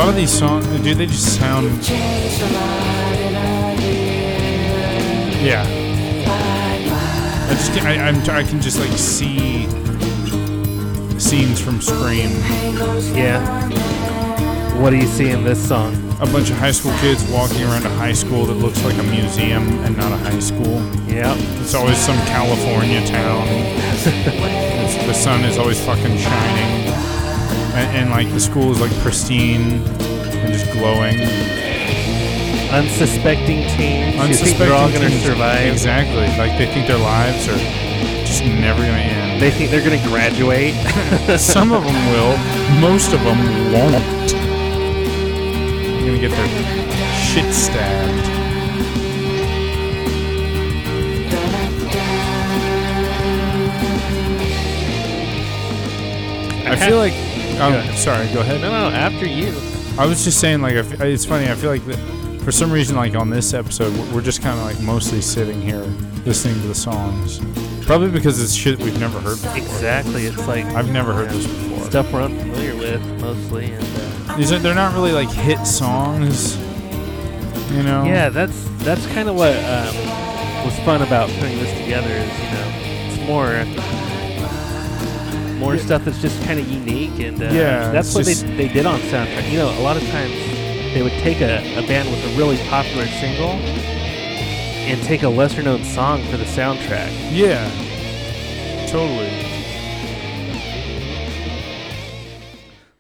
Speaker 1: Lot of these songs, dude, they just sound.
Speaker 10: Change the light in our ear.
Speaker 1: Yeah. I just, can- I, I'm, I can just like see scenes from Scream.
Speaker 2: Yeah. What do you see in this song?
Speaker 1: A bunch of high school kids walking around a high school that looks like a museum and not a high school.
Speaker 2: Yeah.
Speaker 1: It's always some California town. [LAUGHS] The sun is always fucking shining. And, and like the school is like pristine and just glowing.
Speaker 2: Unsuspecting teens. You think they're all gonna
Speaker 1: teens-
Speaker 2: survive?
Speaker 1: Exactly. Like they think their lives are just never gonna end.
Speaker 2: They think they're gonna graduate. [LAUGHS] [LAUGHS]
Speaker 1: Some of them will. Most of them won't. They're gonna get their shit stabbed. I feel like.
Speaker 2: Yeah.
Speaker 1: sorry. Go ahead.
Speaker 2: no, no. After you.
Speaker 1: I was just saying, like, it's funny. I feel like for some reason, like on this episode, we're- we're just kind of like mostly sitting here listening to the songs. Probably because it's shit we've never heard before.
Speaker 2: Exactly. It's like
Speaker 1: I've never heard this before.
Speaker 2: stuff we're unfamiliar with mostly, and uh,
Speaker 1: These are, they're not really like hit songs. You know?
Speaker 2: yeah, that's that's kind of what um, was fun about putting this together. Is you know, it's more more stuff that's just kind of unique, and uh,
Speaker 1: Yeah,
Speaker 2: that's what they they did on soundtrack. You know, a lot of times they would take a, a band with a really popular single and take a lesser known song for the soundtrack.
Speaker 1: Yeah. Totally.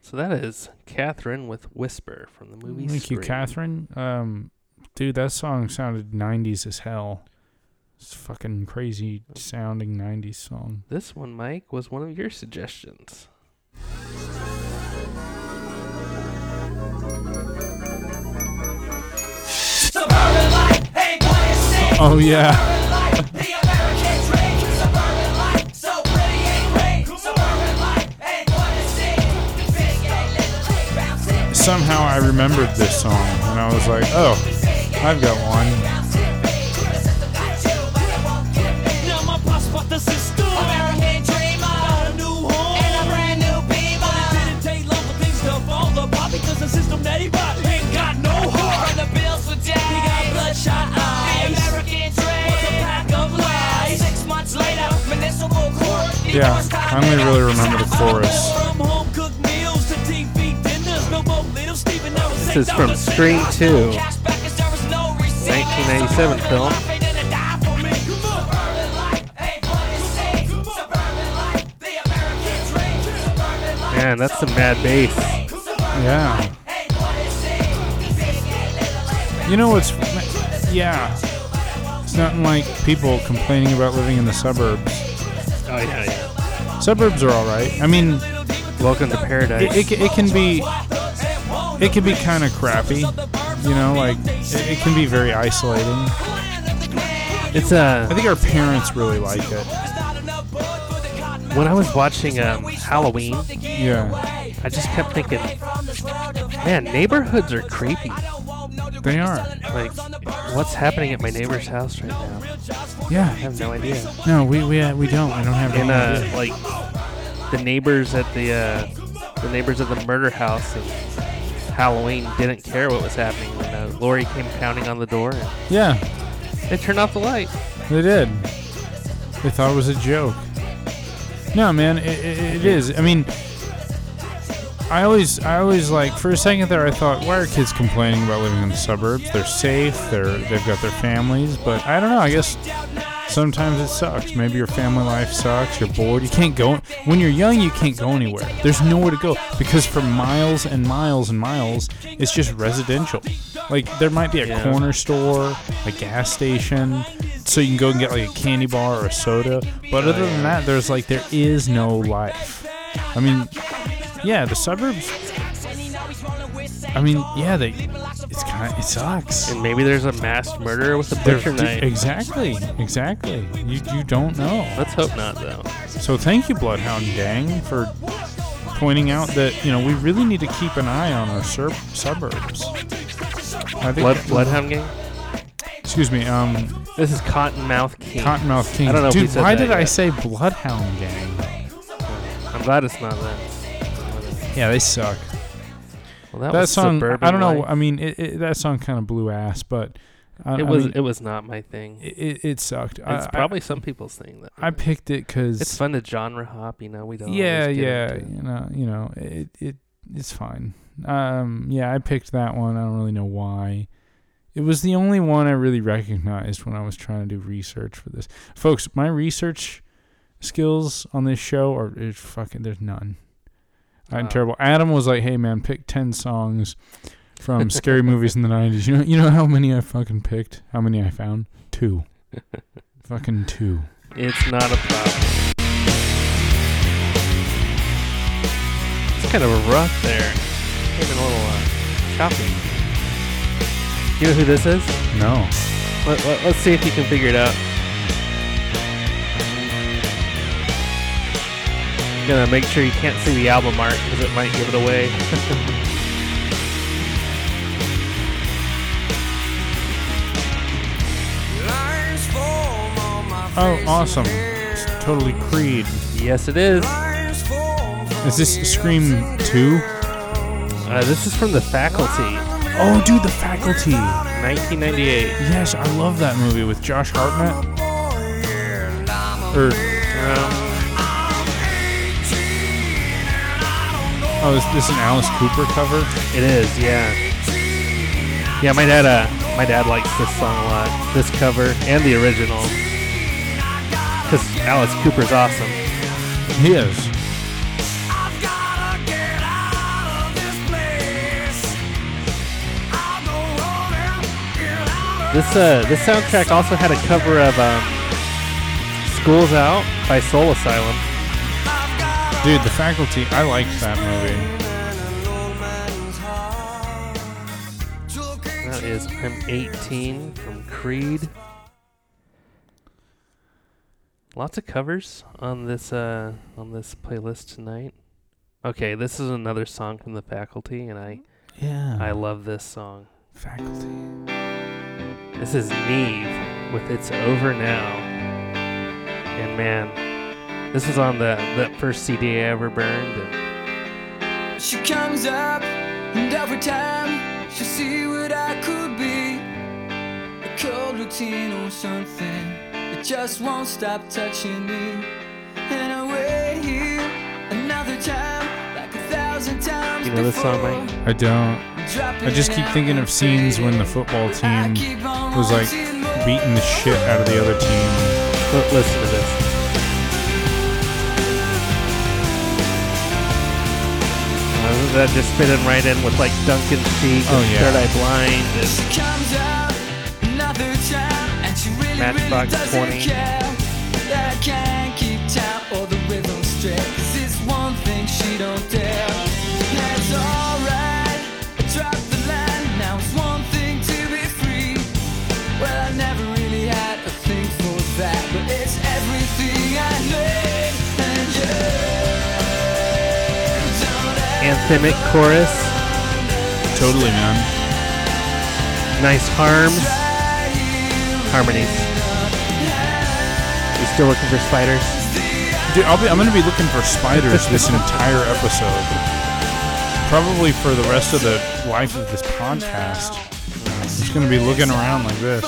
Speaker 2: So that is Catherine with Whisper from the movie.
Speaker 1: Thank you, Catherine. Um, dude, that song sounded 90s as hell. It's fucking crazy sounding 90s song.
Speaker 2: This one, Mike, was one of your suggestions.
Speaker 1: Oh, yeah. Somehow I remembered this song and I was like, oh, I've got one. Yeah, I only really remember the chorus.
Speaker 9: From home cooked meals to TV dinners. No more little Steven. Now it's
Speaker 2: This is from Scream 2, 1997 film. Man, that's some mad bass.
Speaker 1: Yeah. You know what's. Yeah. It's nothing like people complaining about living in the suburbs.
Speaker 2: Oh yeah, yeah.
Speaker 1: Suburbs are alright. I mean,
Speaker 2: Welcome to paradise.
Speaker 1: it, it, it can be. It can be kind of crappy. You know, like, it, it can be very isolating.
Speaker 2: It's a.
Speaker 1: I think our parents really like it.
Speaker 2: when I was watching um, Halloween,
Speaker 1: Yeah.
Speaker 2: I just kept thinking, man, neighborhoods are creepy.
Speaker 1: They are.
Speaker 2: Like, what's happening at my neighbor's house right now?
Speaker 1: Yeah.
Speaker 2: I have no idea.
Speaker 1: No, we we uh, we don't. I don't have
Speaker 2: And
Speaker 1: any
Speaker 2: uh,
Speaker 1: idea.
Speaker 2: like the neighbors at the uh, the neighbors of the murder house and Halloween didn't care what was happening when uh, Laurie came pounding on the door. And
Speaker 1: Yeah,
Speaker 2: they turned off the light.
Speaker 1: they did. They thought it was a joke. No, man, it, it, it is. I mean, I always, I always like. For a second there, I thought, why are kids complaining about living in the suburbs? They're safe. They're they've got their families. But I don't know. I guess sometimes it sucks. Maybe your family life sucks. You're bored. You can't go. When you're young, you can't go anywhere. There's nowhere to go because for miles and miles and miles, it's just residential. Like there might be a
Speaker 2: Yeah.
Speaker 1: corner store, a gas station, so you can go and get like a candy bar or a soda. But oh, other than that, there's like there is no life. I mean, yeah, the suburbs. I mean, yeah, they. It's kind of it sucks.
Speaker 2: And maybe there's a mass murderer with a butcher knife.
Speaker 1: Exactly, exactly. You you don't know.
Speaker 2: Let's hope not, though.
Speaker 1: So thank you, Bloodhound Gang, for pointing out that you know we really need to keep an eye on our sur- suburbs.
Speaker 2: Blood, Bloodhound Gang.
Speaker 1: Excuse me. Um,
Speaker 2: This is Kottonmouth King.
Speaker 1: Kottonmouth King.
Speaker 2: I don't know
Speaker 1: Dude, why did I say Bloodhound Gang?
Speaker 2: I'm glad it's not that.
Speaker 1: Yeah, they suck.
Speaker 2: Well, that,
Speaker 1: That,
Speaker 2: was
Speaker 1: song,
Speaker 2: Suburban
Speaker 1: I don't know.
Speaker 2: Life.
Speaker 1: I mean, it, it, that song kind of blew ass, but I,
Speaker 2: it
Speaker 1: I
Speaker 2: was
Speaker 1: mean,
Speaker 2: it was not my thing.
Speaker 1: it, it, it sucked.
Speaker 2: It's
Speaker 1: I,
Speaker 2: probably some people's thing. That
Speaker 1: I, I picked it because
Speaker 2: it's fun to genre hop. You know, we don't.
Speaker 1: yeah,
Speaker 2: get
Speaker 1: yeah, you know, you know, it, it it's fine. Um, yeah, I picked that one. I don't really know why. It was the only one I really recognized when I was trying to do research for this, folks. My research skills on this show are fucking. There's none. I'm
Speaker 2: Wow.
Speaker 1: terrible. Adam was like, "Hey man, pick ten songs from scary movies in the '90s." You know, you know how many I fucking picked? How many I found? Two. [LAUGHS] fucking two.
Speaker 2: It's not a problem. It's kind of a rough there. Even a little uh, choppy. You know who this is?
Speaker 1: No.
Speaker 2: Let, let, let's see if you can figure it out. Gonna make sure you can't see the album art because it might give it away. [LAUGHS]
Speaker 1: Oh, awesome. It's totally Creed.
Speaker 2: yes, it is.
Speaker 1: Is this Scream 2?
Speaker 2: Uh, this is from The Faculty,
Speaker 1: Oh, dude, The Faculty.
Speaker 2: 1998.
Speaker 1: Yes, I love that movie with Josh Hartnett. Or,
Speaker 2: Um,
Speaker 1: oh, is this an Alice Cooper cover?
Speaker 2: It is, yeah. Yeah, my dad, uh, my dad likes this song a lot. This cover and the original. Because Alice Cooper's awesome.
Speaker 1: He is.
Speaker 2: This uh, this soundtrack also had a cover of um, "School's Out" by Soul Asylum.
Speaker 1: Dude, The Faculty, I liked that movie.
Speaker 2: That is "I'm 18" from Creed. Lots of covers on this uh, on this playlist tonight. Okay, this is another song from the Faculty, and I
Speaker 1: Yeah.
Speaker 2: I love this song.
Speaker 1: Faculty.
Speaker 2: This is Neve with It's Over Now. And man, this was on the that first CD I ever burned. And
Speaker 9: She comes up, and every time she'll see what I could be. A cold routine or something that just won't stop touching me. And I wait here another time, like a thousand times.
Speaker 2: you know this song,
Speaker 9: before.
Speaker 2: Mike?
Speaker 1: I don't. I just keep thinking of scenes when the football team was like beating the shit out of the other team.
Speaker 2: L- listen to this. That just fit in right in with like Duncan Sheik
Speaker 1: Oh,
Speaker 2: and
Speaker 1: yeah.
Speaker 2: Third Eye Blind. And
Speaker 9: She comes out another time, and she really,
Speaker 2: Matchbox
Speaker 9: really doesn't
Speaker 2: 20.
Speaker 9: care
Speaker 2: anthemic chorus,
Speaker 1: Totally, man.
Speaker 2: nice harms, harmonies. You still looking for spiders?
Speaker 1: Dude, I'll be, I'm going to be looking for spiders this [LAUGHS] entire episode. Probably for the rest of the life of this podcast. I'm just going to be looking around like this.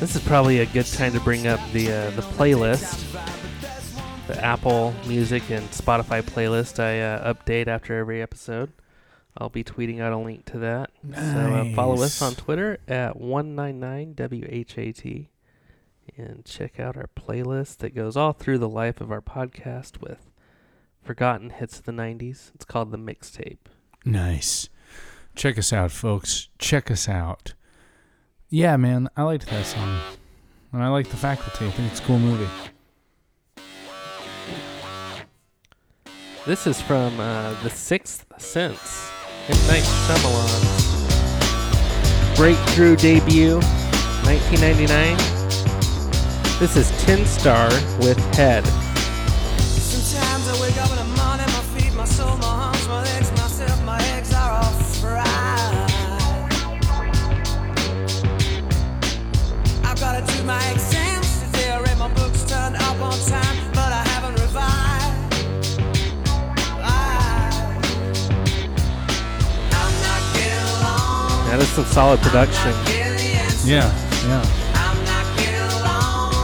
Speaker 2: This is probably a good time to bring up the uh, the playlist, the Apple Music and Spotify playlist. I uh, update after every episode. I'll be tweeting out a link to that. So uh, follow us on Twitter at 199WHAT and check out our playlist that goes all through the life of our podcast with forgotten hits of the 90s. It's called The Mixtape.
Speaker 1: Nice. Check us out, folks. Check us out. Yeah, man, I liked that song. And I like The Faculty. I think it's a cool movie.
Speaker 2: This is from uh, The Sixth Sense, M. Night Shyamalan's breakthrough debut, 1999. This is Tin Star with Head. Some solid production.
Speaker 1: Yeah, yeah.
Speaker 9: I'm not getting along.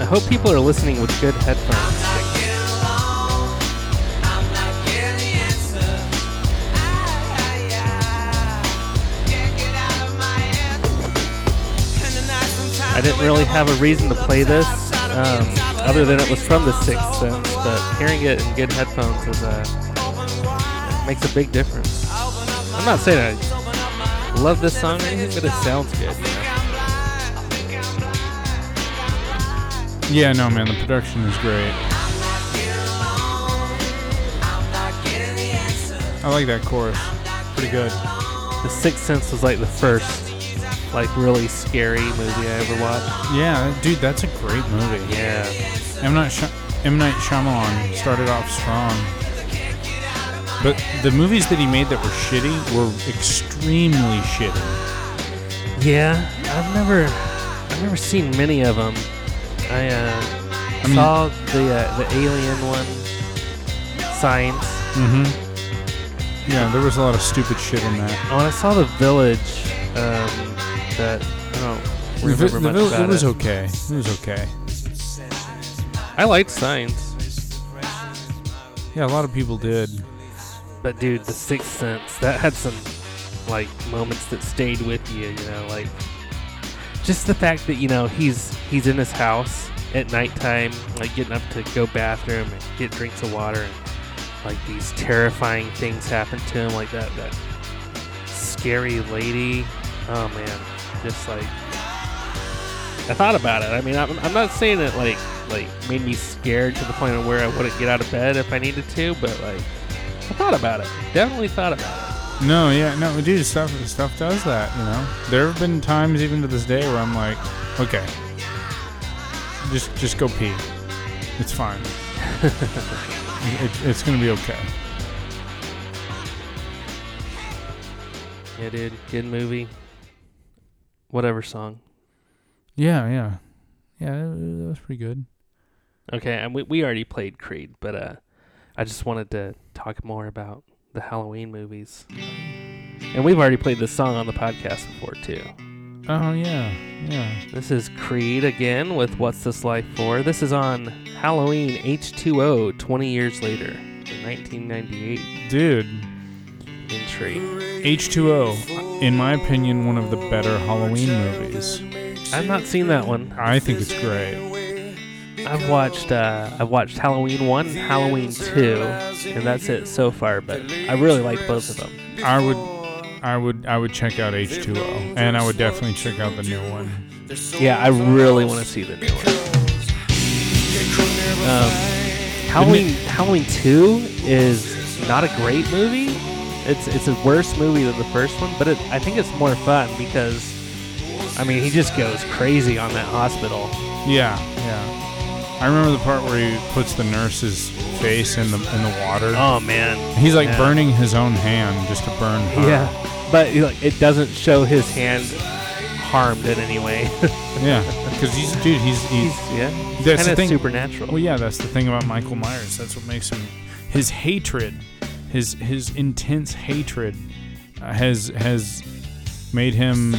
Speaker 2: I hope people are listening with good headphones.
Speaker 9: I
Speaker 2: didn't really have a reason to play this, um, other than it was from The Sixth Sense, but hearing it in good headphones is uh, makes a big difference. I'm not saying I love this song or anything, but it sounds good. You know?
Speaker 1: Yeah, no, man, the production is great. I like that chorus. Pretty good.
Speaker 2: The Sixth Sense was like the first, like really scary movie I ever watched.
Speaker 1: Yeah, dude, that's a great movie.
Speaker 2: Yeah.
Speaker 1: M. Night, Shy- M. Night Shyamalan started off strong. But the movies that he made that were shitty were extremely shitty.
Speaker 2: Yeah, I've never, I've never seen many of them. I, uh,
Speaker 1: mean-
Speaker 2: saw the uh, the Alien one, Signs.
Speaker 1: Mm-hmm. Yeah, there was a lot of stupid shit in that.
Speaker 2: Oh, and I saw the Village. Um, that I don't remember
Speaker 1: the
Speaker 2: much
Speaker 1: vil-
Speaker 2: about
Speaker 1: it was
Speaker 2: it.
Speaker 1: okay. It was okay.
Speaker 2: I liked Signs.
Speaker 1: Yeah, a lot of people did.
Speaker 2: But dude, The Sixth Sense that had some like moments that stayed with you. You know, like just the fact that you know he's he's in his house at nighttime, like getting up to go bathroom and get drinks of water, and like these terrifying things happen to him, like that that scary lady. Oh man, just like I thought about it. I mean, I'm, I'm not saying it like like made me scared to the point of where I wouldn't get out of bed if I needed to, but like I thought about it. Definitely thought about it.
Speaker 1: No, yeah, no, dude, stuff stuff does that, you know. There have been times even to this day where I'm like, okay, just just go pee. It's fine. [LAUGHS] it, it's gonna be okay.
Speaker 2: Yeah, dude, good movie. Whatever song.
Speaker 1: Yeah, yeah, yeah. That that was pretty good.
Speaker 2: Okay, and we we already played Creed, but uh, I just wanted to talk more about the Halloween movies. And we've already played this song on the podcast before too.
Speaker 1: Oh yeah, yeah.
Speaker 2: This is Creed again with What's This Life For? This is on Halloween H2O 20 years later in 1998
Speaker 1: Dude,
Speaker 2: in
Speaker 1: H2O, in my opinion, one of the better Halloween movies.
Speaker 2: I've not seen that one.
Speaker 1: I think it's great.
Speaker 2: I've watched uh, I've watched Halloween 1, Halloween 2, and that's it so far, but I really like both of them.
Speaker 1: I would, I would, I would check out H2O, and I would definitely check out the new one.
Speaker 2: Yeah, I really want to see the new one. Um, Halloween Halloween 2 is not a great movie. It's it's a worse movie than the first one, but it, I think it's more fun because I mean he just goes crazy on that hospital.
Speaker 1: Yeah, yeah. I remember the part where he puts the nurse's face in the in the water.
Speaker 2: Oh man,
Speaker 1: He's like
Speaker 2: Yeah.
Speaker 1: burning his own hand just to burn her.
Speaker 2: Yeah, but know, it doesn't show his hand harmed in any way. [LAUGHS]
Speaker 1: Yeah, because he's dude. He's he's,
Speaker 2: He's yeah,
Speaker 1: that's the thing.
Speaker 2: supernatural.
Speaker 1: Well, yeah, that's the thing about Michael Myers. That's what makes him his hatred, his his intense hatred, uh, has has made him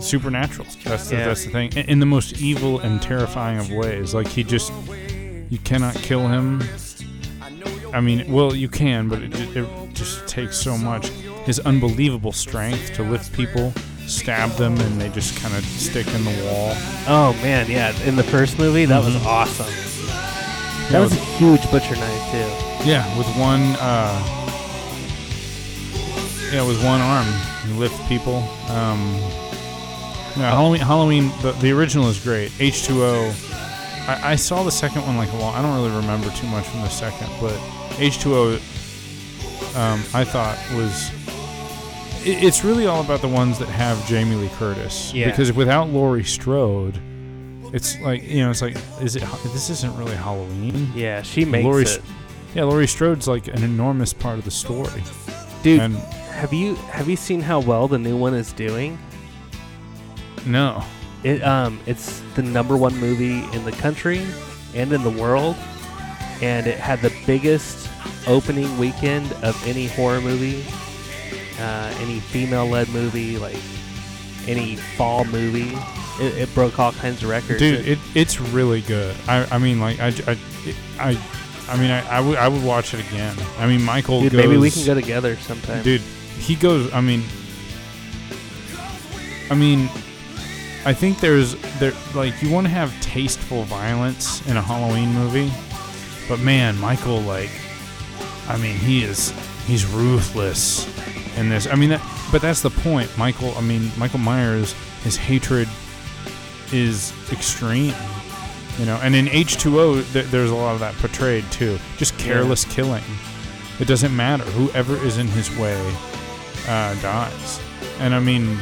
Speaker 1: supernatural. That's the,
Speaker 2: Yeah.
Speaker 1: that's the thing. In, in the most evil and terrifying of ways. Like he just you cannot kill him. I mean, well, you can, but it, ju- it just takes so much. His unbelievable strength to lift people, stab them, and they just kind of stick in the wall.
Speaker 2: Oh man, yeah. In the first movie, that was
Speaker 1: Mhm.
Speaker 2: awesome. That
Speaker 1: Yeah,
Speaker 2: was a huge butcher knife too.
Speaker 1: Yeah, with one, uh, yeah, with one arm, you lift people. Um, yeah, Halloween. Halloween. The, the original is great. H two O. I I saw the second one like a long. I don't really remember too much from the second, but H two O. Um, I thought was. It, it's really all about the ones that have Jamie Lee Curtis.
Speaker 2: Yeah.
Speaker 1: Because without Laurie Strode, it's like you know, it's like is it? This isn't really Halloween.
Speaker 2: Yeah, she makes
Speaker 1: Laurie
Speaker 2: it.
Speaker 1: Yeah, Laurie Strode's like an enormous part of the story.
Speaker 2: Dude,
Speaker 1: And
Speaker 2: have you have you seen how well the new one is doing?
Speaker 1: No,
Speaker 2: It um it's the number one movie in the country and in the world, and it had the biggest opening weekend of any horror movie, uh, any female-led movie, like any fall movie. It, it broke all kinds of records.
Speaker 1: dude, it, it's really good. I, I mean, like I, I, I, I mean, I, I would I would watch it again. I mean, Michael
Speaker 2: Dude,
Speaker 1: goes.
Speaker 2: maybe we can go together sometime.
Speaker 1: Dude, he goes. I mean, I mean, I think there's there like you want to have tasteful violence in a Halloween movie, but man, Michael like, I mean, he is he's ruthless in this. I mean, that, but that's the point. Michael. I mean, Michael Myers, his hatred is extreme. You know, and in H2O, th- there's a lot of that portrayed too. Just careless killing. It doesn't matter. Whoever is in his way uh, dies. And I mean,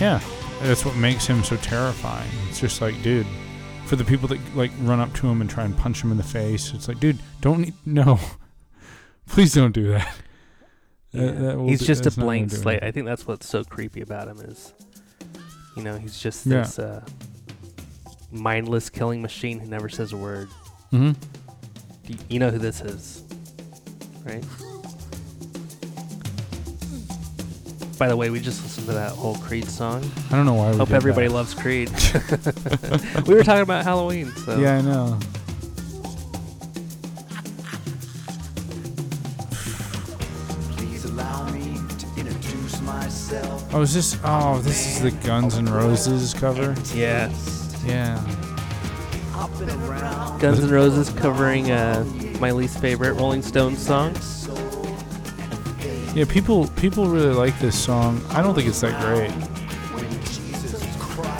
Speaker 1: yeah, that's what makes him so terrifying. It's just like, dude, for the people that like run up to him and try and punch him in the face, it's like, dude, don't e- [LAUGHS] no, please don't do that. That-
Speaker 2: Yeah.
Speaker 1: that will
Speaker 2: he's
Speaker 1: do-
Speaker 2: just a
Speaker 1: that's not gonna
Speaker 2: blank slate. I think that's what's so creepy about him is, you know, he's just
Speaker 1: Yeah.
Speaker 2: this uh, mindless killing machine who never says a word.
Speaker 1: Mhm.
Speaker 2: You know who this is, right? By the way, we just listened to that whole Creed song.
Speaker 1: I don't know why we
Speaker 2: Hope
Speaker 1: did
Speaker 2: everybody
Speaker 1: that.
Speaker 2: loves Creed. [LAUGHS] we were talking about Halloween, so
Speaker 1: Yeah, I know.
Speaker 8: Please allow me to introduce myself.
Speaker 1: Oh, is this? Oh, this is the Guns N' Roses cover.
Speaker 2: yeah.
Speaker 1: Yeah.
Speaker 2: Guns N' Roses covering uh, my least favorite Rolling Stones song.
Speaker 1: Yeah, people people really like this song. I don't think it's that great.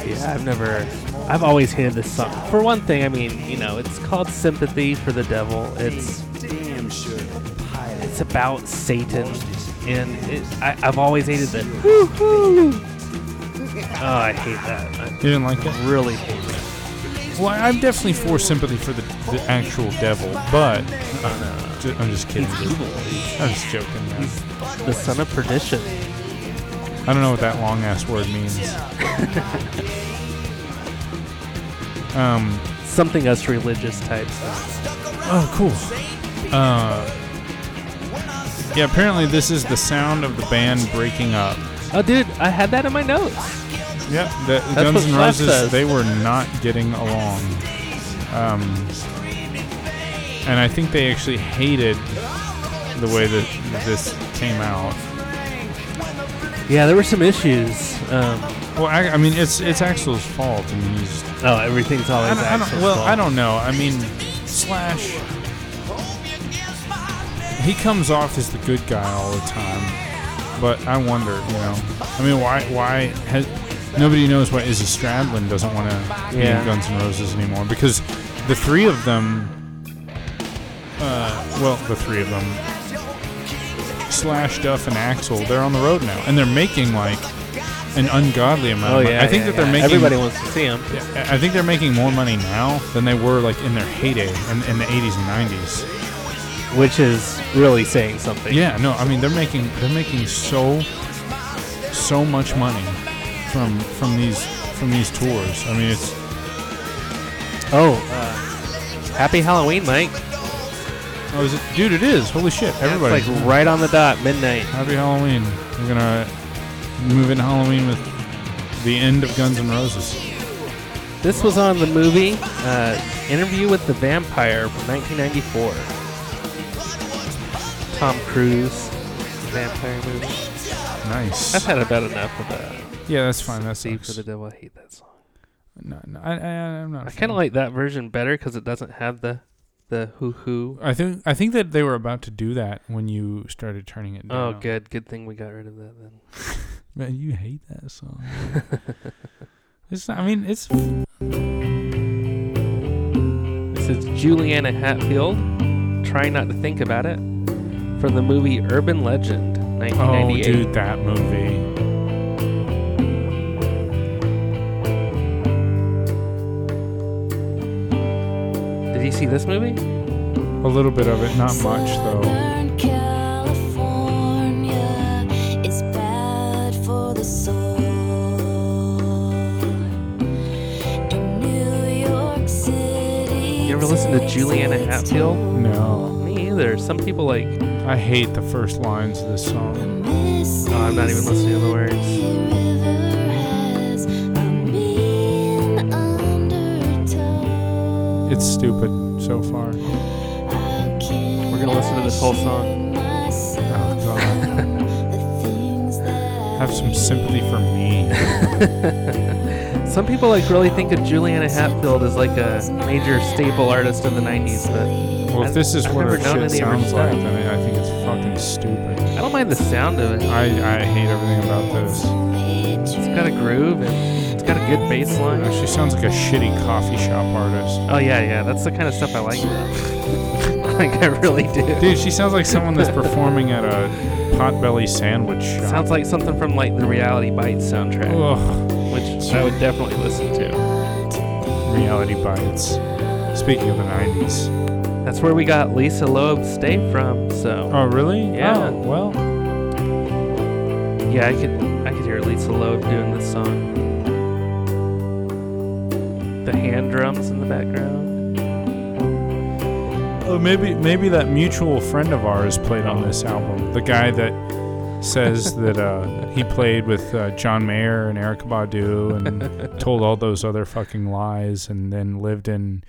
Speaker 2: Yeah, I've never. I've always hated this song. For one thing, I mean, you know, it's called "Sympathy for the Devil." It's
Speaker 8: Damn sure.
Speaker 2: It's about Satan, and it, I, I've always hated the. "Woo-hoo." Oh, I hate that. I
Speaker 1: You didn't like it?
Speaker 2: really hate.
Speaker 1: Well, I'm definitely for sympathy for the, the actual devil, but
Speaker 2: Oh,
Speaker 1: ju- I'm just kidding.
Speaker 2: He's evil.
Speaker 1: I'm just joking, man.
Speaker 2: The son of perdition.
Speaker 1: I don't know what that long ass word means. [LAUGHS] um.
Speaker 2: Something us religious types.
Speaker 1: Oh, cool. Uh. Yeah. Apparently, this is the sound of the band breaking up.
Speaker 2: Oh, dude, I had that in my notes.
Speaker 1: Yep, the
Speaker 2: That's
Speaker 1: Guns N' Roses
Speaker 2: says.
Speaker 1: they were not getting along, um, and I think they actually hated the way that this came out.
Speaker 2: Yeah, there were some issues. Um,
Speaker 1: Well, I, I mean, it's it's Axl's fault. I mean, he's
Speaker 2: oh, everything's always
Speaker 1: I don't, well,
Speaker 2: fault.
Speaker 1: I don't know. I mean, Slash he comes off as the good guy all the time, but I wonder, you know, I mean, why why has nobody knows why Izzy Stradlin doesn't want to be
Speaker 2: Yeah.
Speaker 1: in Guns N' Roses anymore because the three of them, uh, well, the three of them, Slash, Duff, and Axl, they're on the road now, and they're making like an ungodly amount.
Speaker 2: Oh
Speaker 1: of money.
Speaker 2: yeah,
Speaker 1: I think
Speaker 2: yeah,
Speaker 1: that they're
Speaker 2: yeah.
Speaker 1: making
Speaker 2: Everybody wants to see them.
Speaker 1: yeah, I I think they're making more money now than they were like in their heyday in, in the 80s and 90s.
Speaker 2: which is really saying something.
Speaker 1: Yeah, no, I mean they're making they're making so so much money from from these from these tours. I mean, it's
Speaker 2: Oh, uh, happy Halloween, Mike.
Speaker 1: oh, is it, dude? It is. Holy shit! Everybody,
Speaker 2: It's like right on the dot, midnight.
Speaker 1: happy Halloween. We're gonna move into Halloween with the end of Guns N' Roses.
Speaker 2: This was on the movie uh, Interview with the Vampire from 1994. Tom Cruise vampire movie.
Speaker 1: Nice.
Speaker 2: I've had about enough of that.
Speaker 1: Yeah, that's fine. That's
Speaker 2: See for the devil. I hate that song.
Speaker 1: no, no, I, I, I'm not.
Speaker 2: I kind of like that version better because it doesn't have the the hoo hoo.
Speaker 1: I think I think that they were about to do that when you started turning it
Speaker 2: oh,
Speaker 1: down.
Speaker 2: Oh, good. Good thing we got rid of that then. [LAUGHS]
Speaker 1: Man, you hate that song. [LAUGHS] it's. I mean, it's.
Speaker 2: This is Juliana Hatfield. Try not to think about it. From the movie Urban Legend,
Speaker 1: Oh,
Speaker 2: 1998.
Speaker 1: dude, that movie.
Speaker 2: You see this movie?
Speaker 1: A little bit of it, not much though.
Speaker 10: Southern California is bad for the soul. In New York City,
Speaker 2: You ever listen to Juliana Hatfield?
Speaker 1: No,
Speaker 2: Me either. Some people like.
Speaker 1: I hate the first lines of this song.
Speaker 2: Oh, I'm not even listening to the words.
Speaker 1: It's stupid so far.
Speaker 2: We're gonna listen to this whole song.
Speaker 1: Oh god. Have some sympathy for me. [LAUGHS]
Speaker 2: Some people like really think of Juliana Hatfield as like a major staple artist of the 90s, but
Speaker 1: Well, if this is
Speaker 2: I've
Speaker 1: what her shit sounds like, then I I think it's fucking stupid.
Speaker 2: I don't mind the sound of it.
Speaker 1: I, I hate everything about this.
Speaker 2: It's got a groove and got a good bass line.
Speaker 1: Uh, She sounds like a shitty coffee shop artist.
Speaker 2: Oh yeah, yeah, that's the kind of stuff I like. [LAUGHS] Like I really do.
Speaker 1: Dude, she sounds like someone that's performing at a potbelly sandwich shop.
Speaker 2: Sounds like something from like the Reality Bites soundtrack,
Speaker 1: Ugh,
Speaker 2: which I would definitely listen to.
Speaker 1: reality bites. Speaking of the 90s.
Speaker 2: That's where we got Lisa Loeb's Stay from. So
Speaker 1: Oh, really?
Speaker 2: Yeah.
Speaker 1: Oh, well,
Speaker 2: yeah, I could I could hear Lisa Loeb doing this song. Background.
Speaker 1: oh, maybe maybe that mutual friend of ours played on this album. The guy that says [LAUGHS] that uh, he played with uh, John Mayer and Erykah Badu and [LAUGHS] told all those other fucking lies and then lived in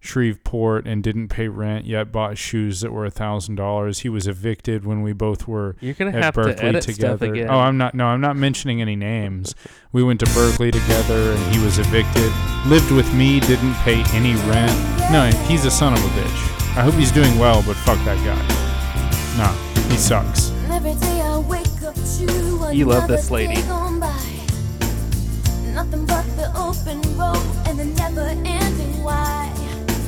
Speaker 1: Shreveport and didn't pay rent yet bought shoes that were a thousand dollars. He was evicted when we both were
Speaker 2: You're gonna
Speaker 1: at
Speaker 2: have to
Speaker 1: Berkeley
Speaker 2: edit stuff
Speaker 1: together.
Speaker 2: again.
Speaker 1: Oh, I'm not. No, I'm not mentioning any names. We went to Berkeley together, and he was evicted. Lived with me, didn't pay any rent. No, he's a son of a bitch. I hope he's doing well, but fuck that guy. Nah, he sucks.
Speaker 2: You love this lady.
Speaker 10: Nothing but the open road and the never ending why.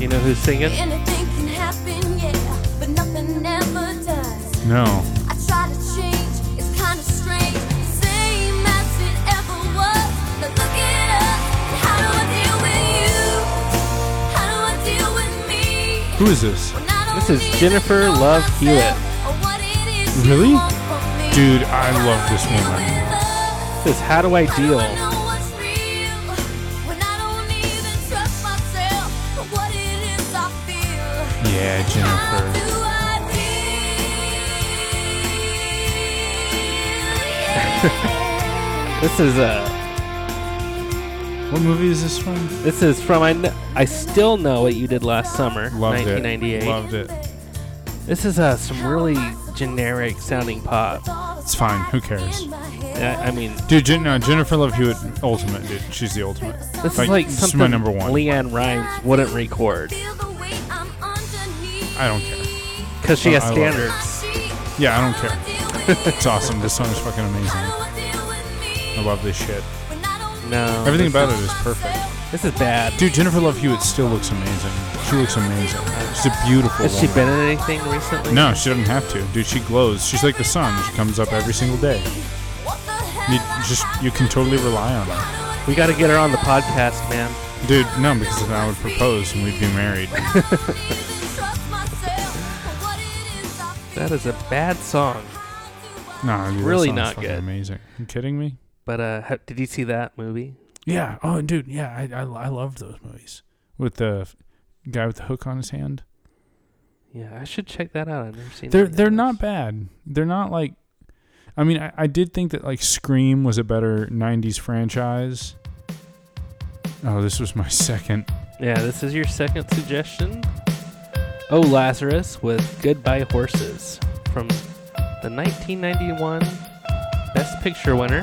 Speaker 2: You know who's singing?
Speaker 10: Anything can happen, yeah, but nothing ever does.
Speaker 1: No.
Speaker 10: I try to change, it's kinda strange. Same as it ever was. But look it up. How do I deal with you? How do I deal with me?
Speaker 1: Who is this?
Speaker 10: When I don't
Speaker 2: This is Jennifer Love Hewitt.
Speaker 10: or what it is you
Speaker 1: Really?
Speaker 10: want from me.
Speaker 1: Dude, I love this woman.
Speaker 2: This is How Do I
Speaker 10: how do
Speaker 2: Deal?
Speaker 1: Yeah, Jennifer.
Speaker 10: do I deal? Yeah. [LAUGHS]
Speaker 2: This is uh
Speaker 1: What movie is this from?
Speaker 2: this is from I kn- I still know what you did last summer,
Speaker 1: Loved
Speaker 2: 1998.
Speaker 1: it. Loved it.
Speaker 2: This is uh some really generic sounding pop.
Speaker 1: It's fine. Who cares?
Speaker 2: I, I mean,
Speaker 1: Dude, Jen, no, Jennifer Love Hewitt, ultimate, dude. She's the ultimate.
Speaker 2: this
Speaker 1: Like,
Speaker 2: is like
Speaker 1: this
Speaker 2: something
Speaker 1: my number one.
Speaker 2: LeAnn Rimes wouldn't record
Speaker 1: I don't care.
Speaker 2: because she has
Speaker 1: I love it.
Speaker 2: standards.
Speaker 1: Yeah, I don't care. [LAUGHS] it's awesome. This song is fucking amazing. I love this shit.
Speaker 2: No,
Speaker 1: Everything
Speaker 2: this
Speaker 1: about it is perfect.
Speaker 2: This is bad.
Speaker 1: Dude, Jennifer Love Hewitt still looks amazing. She looks amazing. She's a beautiful
Speaker 2: Has she
Speaker 1: woman.
Speaker 2: been in anything recently?
Speaker 1: No, she doesn't have to. Dude, she glows. She's like the sun. She comes up every single day. You just you can totally rely on her.
Speaker 2: We got to get her on the podcast, man.
Speaker 1: Dude, no, because then I would propose and we'd be married. [LAUGHS]
Speaker 2: That is a bad song.
Speaker 1: Nah, dude,
Speaker 2: Really not good.
Speaker 1: Amazing. You kidding me?
Speaker 2: But uh, ha- did you see that movie?
Speaker 1: Yeah. Oh, dude. Yeah, I I, I loved those movies with the f- guy with the hook on his hand.
Speaker 2: Yeah, I should check that out. I've never seen.
Speaker 1: They're
Speaker 2: any of
Speaker 1: they're
Speaker 2: those.
Speaker 1: not bad. They're not like. I mean, I, I did think that like Scream was a better '90s franchise. Oh, this was my [LAUGHS] second.
Speaker 2: Yeah, this is your second suggestion. Oh, Lazzarus with Goodbye Horses from the 1991 Best Picture winner,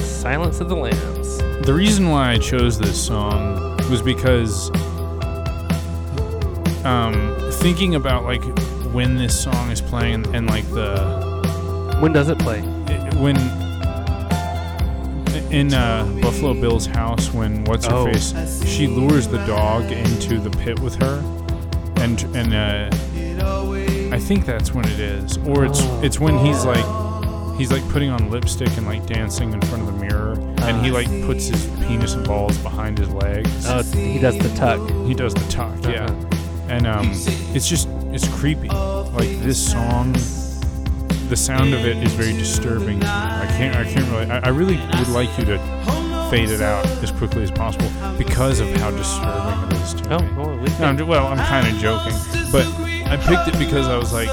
Speaker 2: Silence of the Lambs.
Speaker 1: The reason why I chose this song was because, um, thinking about like when this song is playing and, and like the
Speaker 2: When does it play?
Speaker 1: it- when in uh, Buffalo Bill's house when what's her
Speaker 2: Oh.
Speaker 1: face she lures the dog into the pit with her and and uh, I think that's when it is or it's it's when he's like he's like putting on lipstick and like dancing in front of the mirror and he like puts his penis and balls behind his legs
Speaker 2: Oh, he does the tuck.
Speaker 1: he does the tuck yeah
Speaker 2: Uh-huh.
Speaker 1: and um it's just it's creepy like this song the sound of it is very disturbing. I can't I can't really I, I really would like you to fade it out as quickly as possible because of how disturbing it is to
Speaker 2: Oh,
Speaker 1: me.
Speaker 2: well, we
Speaker 1: No, I'm, well, I'm kind of joking, but I picked it because I was like,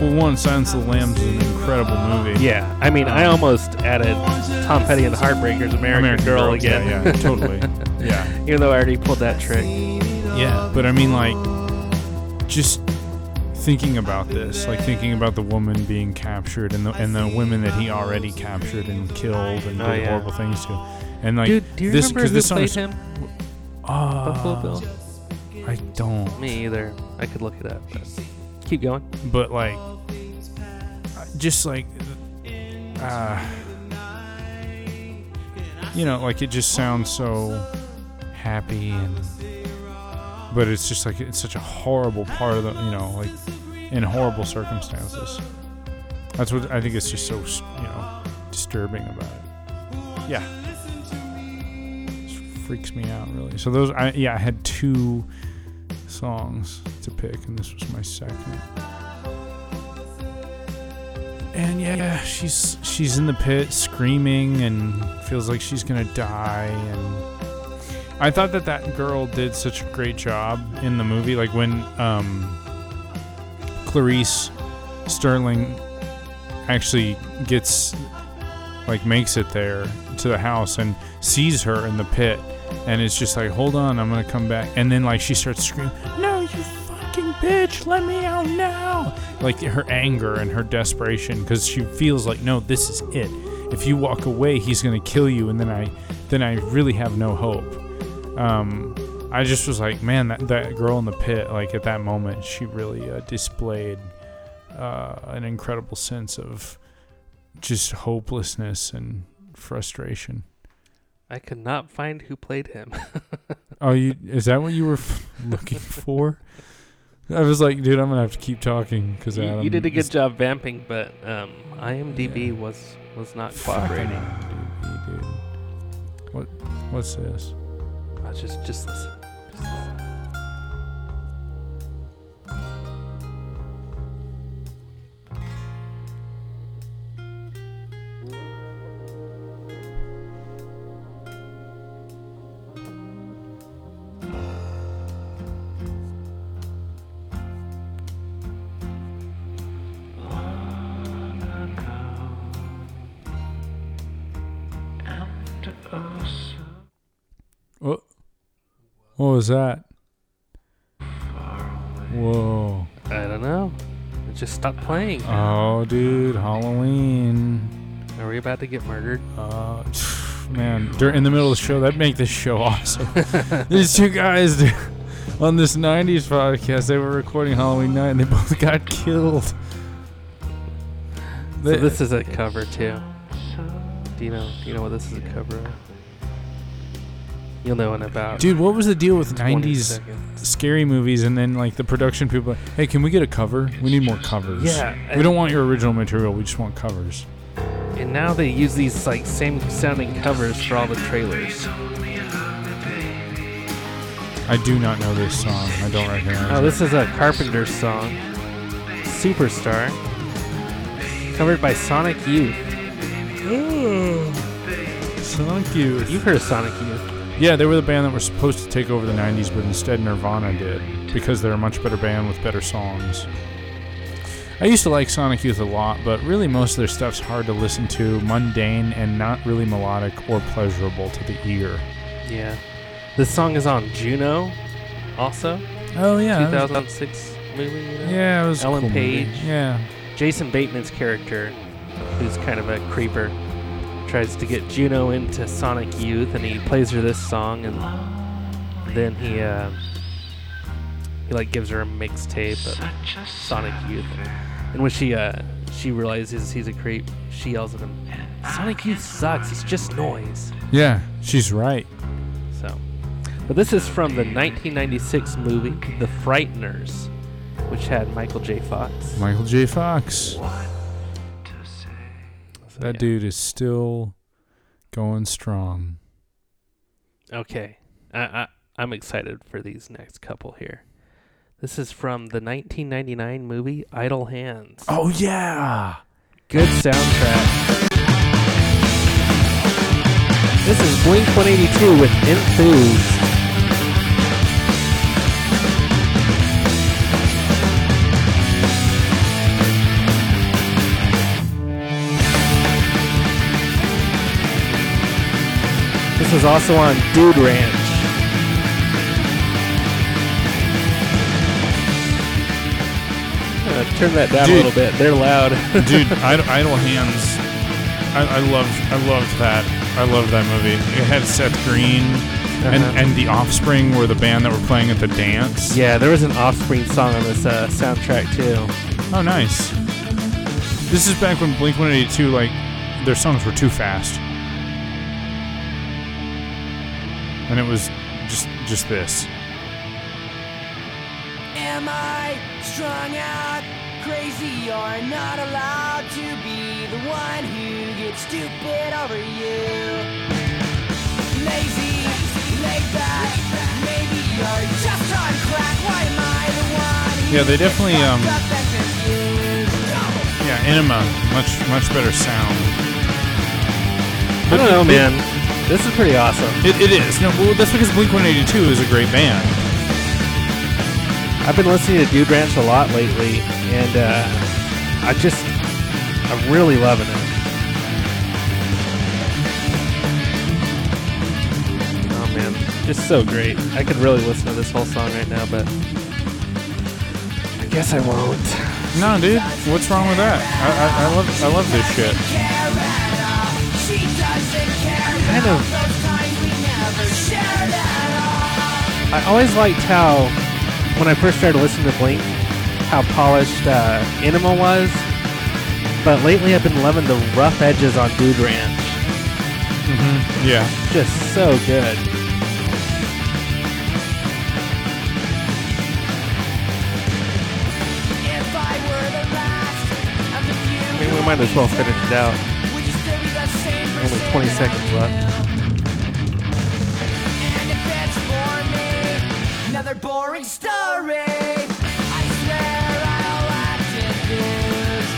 Speaker 1: well, one, Silence of the Lambs is an incredible movie.
Speaker 2: yeah, I mean, I um, almost added Tom Petty and the Heartbreakers, American, Girl, again.
Speaker 1: Yeah, yeah, totally. [LAUGHS] Yeah.
Speaker 2: Even though I already pulled that trick.
Speaker 1: Yeah, but I mean, like, just thinking about this, like thinking about the woman being captured and the and the women that he already captured and killed and
Speaker 2: Oh,
Speaker 1: did
Speaker 2: yeah.
Speaker 1: horrible things to, and like
Speaker 2: Dude, do you
Speaker 1: this
Speaker 2: remember who
Speaker 1: this song
Speaker 2: played him?
Speaker 1: Uh,
Speaker 2: Buffalo Bill?
Speaker 1: I don't,
Speaker 2: Me either. I could look it up. But keep going.
Speaker 1: but like, just like, uh, you know, like it just sounds so happy and but it's just like it's such a horrible part of the you know like in horrible circumstances that's what i think it's just so you know disturbing about it yeah freaks me out really so those i yeah i had two songs to pick and this was my second and yeah she's she's in the pit screaming and feels like she's gonna die and I thought that that girl did such a great job in the movie. Like when um, Clarice Starling actually gets, like, makes it there to the house and sees her in the pit, and it's just like, hold on, I'm gonna come back. And then like she starts screaming, "No, you fucking bitch, let me out now!" Like her anger and her desperation, because she feels like, no, this is it. If you walk away, he's gonna kill you, and then I, then I really have no hope um, I just was like, man, that, that girl in the pit, like at that moment, she really uh, displayed uh, an incredible sense of just hopelessness and frustration.
Speaker 2: I could not find who played him. [LAUGHS]
Speaker 1: Oh, you is that what you were f- looking for? I was like, dude, I'm gonna have to keep talking because
Speaker 2: you, you did a good job vamping, but um, IMDb was was not cooperating.
Speaker 1: Dude, dude. What? What's this?
Speaker 2: Uh, just just listen. Just listen.
Speaker 1: Was that? Whoa.
Speaker 2: I don't know. It just stopped playing.
Speaker 1: Oh, dude, Halloween.
Speaker 2: Are we about to get murdered?
Speaker 1: Uh, [SIGHS] man, dur in the middle of the show, that'd make this show [LAUGHS] awesome. [LAUGHS] These two guys on this '90s podcast, they were recording Halloween night, and they both got killed.
Speaker 2: So
Speaker 1: They-
Speaker 2: this is a cover too. Do you know? Do you know what this is a cover of? You'll know in about.
Speaker 1: dude, what was the deal with
Speaker 2: 20
Speaker 1: '90s
Speaker 2: seconds.
Speaker 1: scary movies, and then like the production people? Hey, can we get a cover? We need more covers.
Speaker 2: Yeah,
Speaker 1: we don't want your original material. We just want covers.
Speaker 2: And now they use these like same sounding covers for all the trailers.
Speaker 1: I do not know this song. I don't recognize
Speaker 2: Oh, this is a Carpenter song, Superstar. Covered by Sonic Youth. Ooh.
Speaker 1: Sonic Youth.
Speaker 2: You've heard of Sonic Youth.
Speaker 1: Yeah, they were the band that were supposed to take over the 90s, but instead Nirvana did because they're a much better band with better songs. I used to like Sonic Youth a lot, but really most of their stuff's hard to listen to, mundane, and not really melodic or pleasurable to the ear.
Speaker 2: Yeah. This song is on Juno also.
Speaker 1: Oh, yeah.
Speaker 2: 2006 movie. You know?
Speaker 1: Yeah, it was
Speaker 2: Ellen
Speaker 1: cool movie.
Speaker 2: Page.
Speaker 1: Yeah.
Speaker 2: Jason Bateman's character, who's kind of a creeper, tries to get Juno into Sonic Youth, and he plays her this song, and then he uh, he like gives her a mixtape of Sonic Youth, and when she uh, she realizes he's a creep, she yells at him, "Sonic Youth sucks. It's just noise."
Speaker 1: Yeah, she's right.
Speaker 2: So, but this is from the 1996 movie The Frighteners, which had Michael J. Fox.
Speaker 1: Michael J. Fox.
Speaker 2: So,
Speaker 1: That
Speaker 2: yeah.
Speaker 1: dude is still going strong.
Speaker 2: Okay, I, I I'm excited for these next couple here. This is from the 1999 movie Idle Hands.
Speaker 1: Oh, yeah.
Speaker 2: Good soundtrack. This is Blink 182 with Enthused. This is also on Dude Ranch. Uh, turn that down
Speaker 1: Dude.
Speaker 2: a little bit. They're loud. [LAUGHS]
Speaker 1: Dude, Idle, Idle Hands. I, I loved, I loved that. I loved that movie. It had Seth Green and,
Speaker 2: Uh-huh.
Speaker 1: and the Offspring were the band that were playing at the dance.
Speaker 2: Yeah, there was an Offspring song on this uh, soundtrack too.
Speaker 1: Oh, nice. This is back when Blink 182, like, their songs were too fast. And it was just just this.
Speaker 9: Am I strung out, crazy, or not allowed to be the one who gets stupid over you? Lazy, laid back, maybe you're just on crack. Why am I the one who
Speaker 1: Yeah, they definitely, um,
Speaker 9: fucked up and confused?
Speaker 1: Yeah, Enema, much much better sound.
Speaker 2: I don't know, man. This is pretty awesome.
Speaker 1: It, it is. No, well, that's because Blink 182 is a great band.
Speaker 2: I've been listening to Dude Ranch a lot lately, and uh, I just, I'm really loving it. Oh man, just so great. I could really listen to this whole song right now, but I guess I won't.
Speaker 1: No, dude, what's wrong with that? I, I, I love I love this shit.
Speaker 2: Kind of. I always liked how, when I first started listening to Blink, how polished uh, Enema was. But lately, I've been loving the rough edges on Dude Ranch.
Speaker 1: Mm-hmm. Yeah.
Speaker 2: Just so good.
Speaker 9: I were the last of the few
Speaker 2: I mean, we might as well finish it out. Only 20 seconds left.
Speaker 9: And if it's for me, another boring story. I swear I'll act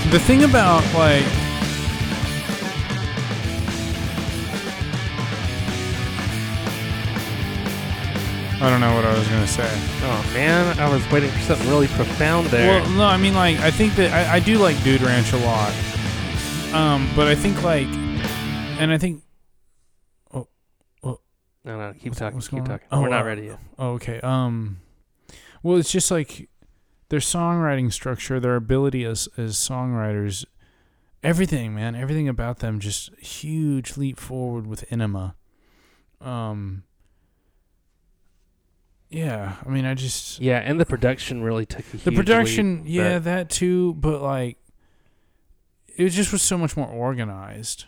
Speaker 9: it
Speaker 1: The thing about like I don't know what I was gonna say.
Speaker 2: Oh man, I was waiting for something really profound there.
Speaker 1: Well, no, I mean like I think that I, I do like Dude Ranch a lot. Um, but I think like, and I think oh
Speaker 2: no, no, keep talking,
Speaker 1: what's
Speaker 2: keep talking.
Speaker 1: Oh,
Speaker 2: We're not
Speaker 1: uh,
Speaker 2: ready yet.
Speaker 1: Oh, okay. Um, well, it's just like their songwriting structure, their ability as as songwriters, everything, man, everything about them, just huge leap forward with Enema. Um. Yeah, I mean, I just
Speaker 2: Yeah, and the production really took a
Speaker 1: the production,
Speaker 2: leap,
Speaker 1: yeah, that too, but like it just was so much more organized.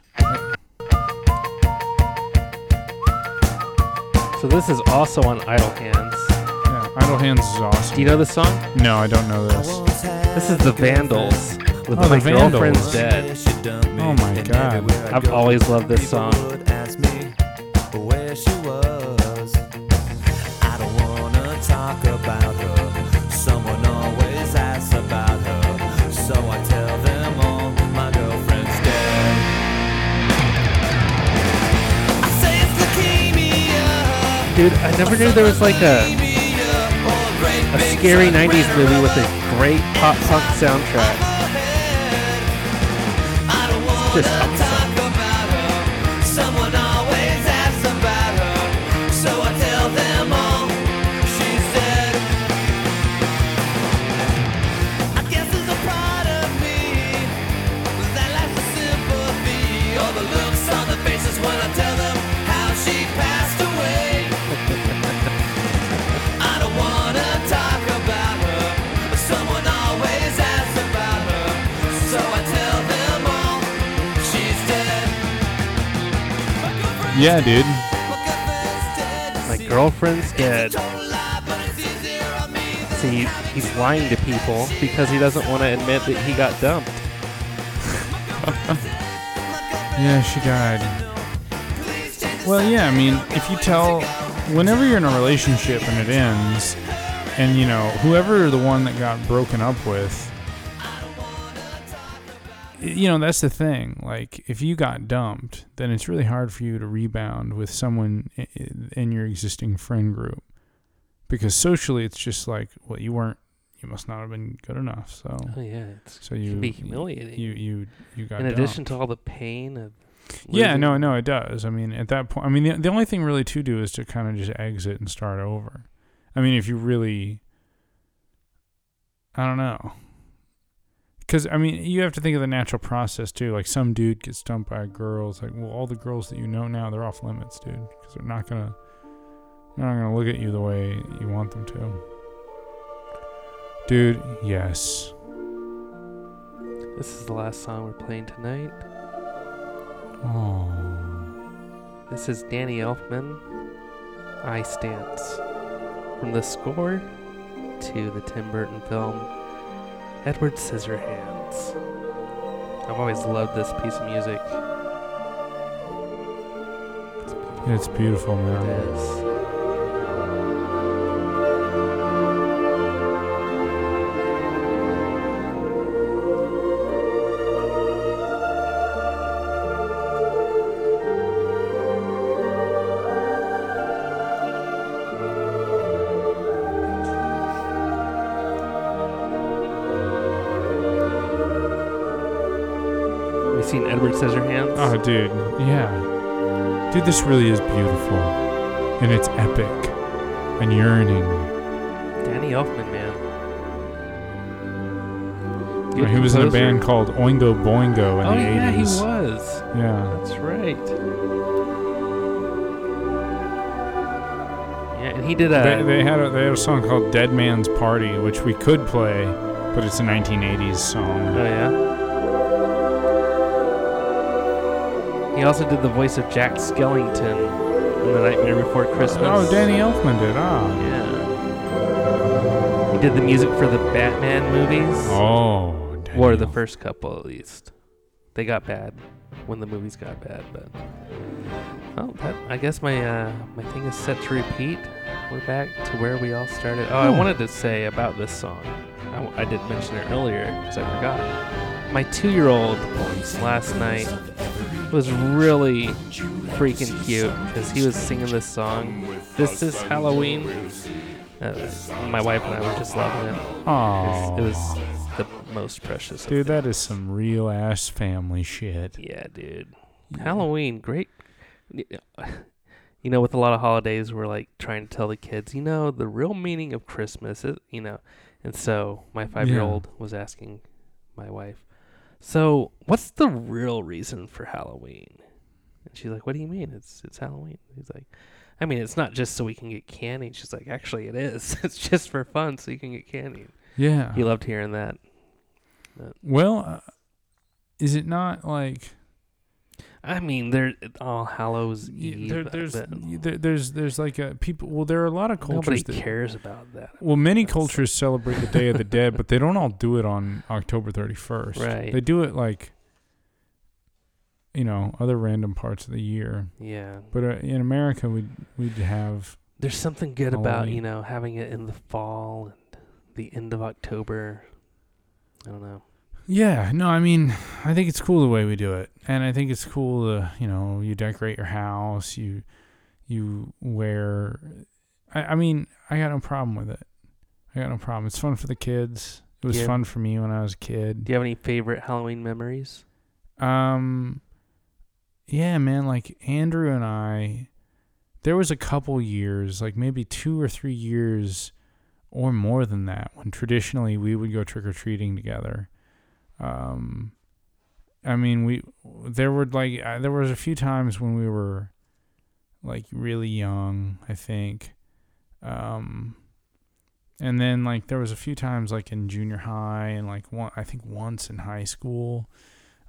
Speaker 2: So this is also on Idle Hands.
Speaker 1: Yeah, Idle Hands is awesome.
Speaker 2: Do you know this song?
Speaker 1: No, I don't know this.
Speaker 2: This is the Vandals with
Speaker 1: Oh,
Speaker 2: My
Speaker 1: the
Speaker 2: Girlfriend's Dead.
Speaker 1: Oh my god.
Speaker 2: I've always loved this song. Dude, I never knew there was like a a scary '90s movie with a great pop punk soundtrack. Just awesome.
Speaker 1: Yeah, dude.
Speaker 2: My girlfriend's dead. See, he's lying to people because he doesn't want to admit that he got dumped. [LAUGHS]
Speaker 1: Yeah, she died. Well, yeah, I mean, if you tell, whenever you're in a relationship and it ends, and you know, whoever the one that got broken up with, y- you know, that's the thing. Like, if you got dumped, then it's really hard for you to rebound with someone in your existing friend group. Because socially, it's just like, well, you weren't, you must not have been good enough. So,
Speaker 2: Oh yeah, it's,
Speaker 1: so
Speaker 2: it
Speaker 1: you
Speaker 2: can be humiliating.
Speaker 1: You you you got
Speaker 2: in
Speaker 1: dumped.
Speaker 2: addition to all the pain of
Speaker 1: Yeah, no, no, it does. I mean, at that point, I mean, the, the only thing really to do is to kind of just exit and start over. I mean, if you really, I don't know, because I mean, you have to think of the natural process too. Like some dude gets dumped by a girl. It's like, well, all the girls that you know now, they're off limits, dude, because they're not gonna, they're not gonna look at you the way you want them to. Dude, yes.
Speaker 2: This is the last song we're playing tonight.
Speaker 1: Oh.
Speaker 2: This is Danny Elfman, Ice Dance. From the score to the Tim Burton film Edward Scissorhands. I've always loved this piece of music.
Speaker 1: It's beautiful, man.
Speaker 2: It is.
Speaker 1: Dude, yeah, dude, this really is beautiful, and it's epic and yearning.
Speaker 2: Danny Elfman, man.
Speaker 1: And he was in a band called Oingo Boingo in
Speaker 2: oh
Speaker 1: the
Speaker 2: yeah, he was.
Speaker 1: Yeah.
Speaker 2: That's right. Yeah, and he did a.
Speaker 1: They, they had a they had a song called Dead Man's Party, which we could play, but it's a 1980s song.
Speaker 2: Oh yeah. He also did the voice of Jack Skellington in The Nightmare Before Christmas.
Speaker 1: Oh, Danny Elfman did. Ah.
Speaker 2: Yeah. He did the music for the Batman movies.
Speaker 1: Oh.
Speaker 2: Or the first couple at least. They got bad when the movies got bad, but oh, that, I guess my uh, my thing is set to repeat. We're back to where we all started. Oh, I
Speaker 1: Hmm.
Speaker 2: wanted to say about this song. I, I didn't mention it earlier because I forgot. My two-year-old last night was really freaking cute because he was singing this song. This is Halloween. Uh, my wife and I were just loving it.
Speaker 1: Aw.
Speaker 2: It was the most precious.
Speaker 1: Dude, that is some real ass family shit.
Speaker 2: Yeah, dude. Halloween, great. You know, with a lot of holidays, we're like trying to tell the kids, you know, the real meaning of Christmas, is, you know. And so my five year old was asking my wife, so what's the real reason for Halloween? And she's like, what do you mean? It's it's Halloween. He's like, I mean, it's not just so we can get candy. She's like, actually, it is. [LAUGHS] it's just for fun, so you can get candy.
Speaker 1: Yeah.
Speaker 2: He loved hearing that. But-
Speaker 1: Well, uh, is it not like
Speaker 2: I mean, there All Hallows Eve.
Speaker 1: there, there's there, there's there's like a people. Well, there are a lot of cultures
Speaker 2: nobody
Speaker 1: that
Speaker 2: cares about that.
Speaker 1: Well, many cultures celebrate the Day of the Dead, but they don't all do it on October 31st.
Speaker 2: Right.
Speaker 1: They do it like, you know, other random parts of the year.
Speaker 2: Yeah.
Speaker 1: But uh, in America, we'd, we'd have.
Speaker 2: There's something good about you know having it in the fall and the end of October. I don't know.
Speaker 1: Yeah, no, I mean, I think it's cool the way we do it, and I think it's cool. To, you know, you decorate your house, you you wear. I, I mean, I got no problem with it. I got no problem. It's fun for the kids. It was
Speaker 2: Yeah.
Speaker 1: fun for me when I was a kid.
Speaker 2: Do you have any favorite Halloween memories?
Speaker 1: Um, yeah, man. Like Andrew and I, there was a couple years, like maybe two or three years, or more than that, when traditionally we would go trick or treating together. Um, I mean, we there were like uh, there was a few times when we were like really young, I think. Um, and then like there was a few times like in junior high and like one I think once in high school.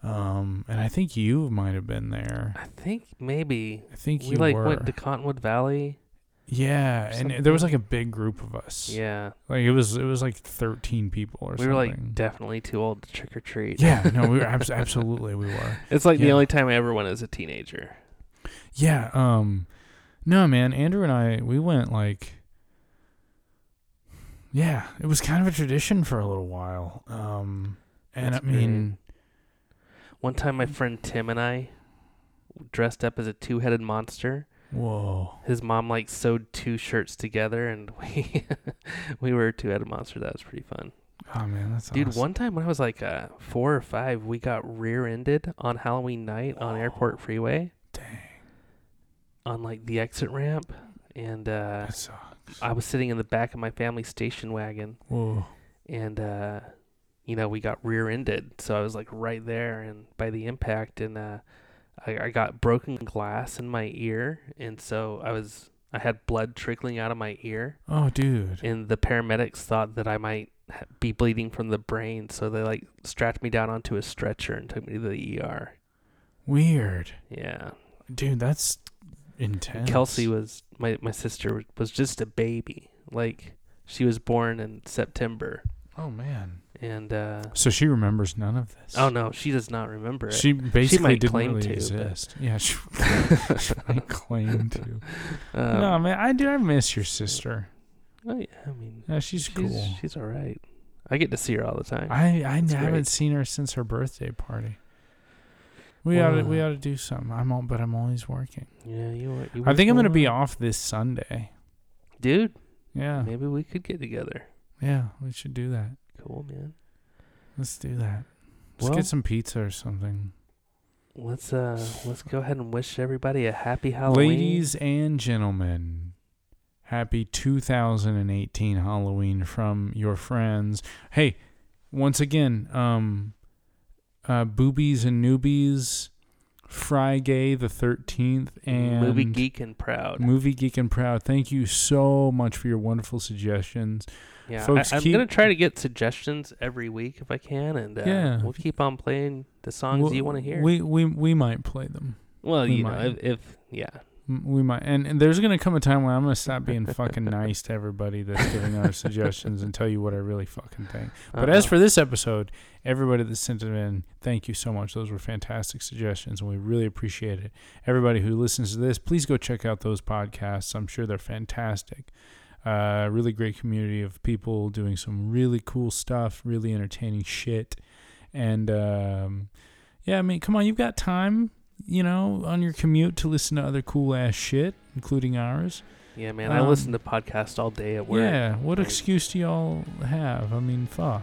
Speaker 1: Um, and I think you might have been there.
Speaker 2: I think maybe
Speaker 1: I think
Speaker 2: we
Speaker 1: you
Speaker 2: like
Speaker 1: were.
Speaker 2: went to Cottonwood Valley.
Speaker 1: Yeah, and there was like a big group of us.
Speaker 2: Yeah,
Speaker 1: Like it was it was like 13 people or
Speaker 2: we
Speaker 1: something.
Speaker 2: We were like definitely too old to trick or treat.
Speaker 1: yeah, no, we were [LAUGHS] abs- absolutely we were.
Speaker 2: it's like the only time I ever went as a teenager.
Speaker 1: Yeah, um no man, Andrew and I we went like Yeah, it was kind of a tradition for a little while. Um and
Speaker 2: That's
Speaker 1: I mean
Speaker 2: One time, my friend Tim and I dressed up as a two-headed monster.
Speaker 1: Whoa.
Speaker 2: His mom like sewed two shirts together, and [LAUGHS] we we were a two-headed monster. That was pretty fun.
Speaker 1: Oh man, that's
Speaker 2: Dude,
Speaker 1: awesome.
Speaker 2: one time when I was like uh, four or five, we got rear-ended on Halloween night on Airport Freeway.
Speaker 1: Dang.
Speaker 2: On like the exit ramp, and uh,
Speaker 1: That sucks.
Speaker 2: I was sitting in the back of my family station wagon,
Speaker 1: Whoa.
Speaker 2: and uh, you know we got rear-ended, so I was like right there, and by the impact, and uh, I, I got broken glass in my ear, and so I was I had blood trickling out of my ear,
Speaker 1: Oh dude.
Speaker 2: and the paramedics thought that I might ha- be bleeding from the brain, so they like strapped me down onto a stretcher and took me to the ER.
Speaker 1: Weird.
Speaker 2: Yeah,
Speaker 1: Dude, that's intense.
Speaker 2: Kelsey was my my sister was just a baby, like she was born in September,
Speaker 1: Oh man.
Speaker 2: and uh,
Speaker 1: So she remembers none of this.
Speaker 2: oh no, she does not remember it.
Speaker 1: She basically
Speaker 2: might
Speaker 1: didn't really
Speaker 2: to, but-
Speaker 1: exist. Yeah, she, [LAUGHS] [LAUGHS] she might claim to.
Speaker 2: Um,
Speaker 1: no, man, I do. I miss your sister.
Speaker 2: Oh yeah, I mean,
Speaker 1: Yeah, she's,
Speaker 2: she's
Speaker 1: cool.
Speaker 2: she's all right. I get to see her all the time.
Speaker 1: I I
Speaker 2: It's
Speaker 1: haven't
Speaker 2: great.
Speaker 1: seen her since her birthday party. We ought to we ought to do something. I'm all, but I'm always working.
Speaker 2: yeah, you. you
Speaker 1: I think I'm gonna be off this Sunday.
Speaker 2: dude.
Speaker 1: Yeah,
Speaker 2: Maybe we could get together.
Speaker 1: Yeah, we should do that.
Speaker 2: Cool, man.
Speaker 1: Let's do that. Let's
Speaker 2: Well-
Speaker 1: get some pizza or something.
Speaker 2: Let's uh let's go ahead and wish everybody a happy Halloween.
Speaker 1: Ladies and gentlemen, happy 2018 Halloween from your friends. Hey, once again, um, uh, boobies and newbies, Friday the 13th, and
Speaker 2: movie geek and proud.
Speaker 1: Movie Geek and Proud. Thank you so much for your wonderful suggestions.
Speaker 2: Yeah,
Speaker 1: folks,
Speaker 2: I, am
Speaker 1: keep-
Speaker 2: gonna try to get suggestions every week if I can, and uh,
Speaker 1: Yeah.
Speaker 2: we'll keep on playing the songs
Speaker 1: We'll-
Speaker 2: you want to hear.
Speaker 1: We, we, we might play them.
Speaker 2: well,
Speaker 1: we
Speaker 2: you know, if, if yeah,
Speaker 1: We might, and, and there's gonna come a time when I'm gonna stop being fucking nice to everybody that's giving our suggestions and tell you what I really fucking think. But as
Speaker 2: Uh-oh.
Speaker 1: for this episode, everybody that sent it in, thank you so much. Those were fantastic suggestions, and we really appreciate it. Everybody who listens to this, please go check out those podcasts. I'm sure they're fantastic. Uh, really great community of people doing some really cool stuff, really entertaining shit, and um, yeah, I mean, come on, you've got time, you know, on your commute to listen to other cool ass shit, including ours.
Speaker 2: yeah, man, I
Speaker 1: Um,
Speaker 2: listen to podcasts all day at work.
Speaker 1: Yeah, what
Speaker 2: Like,
Speaker 1: excuse do y'all have? I mean, fuck.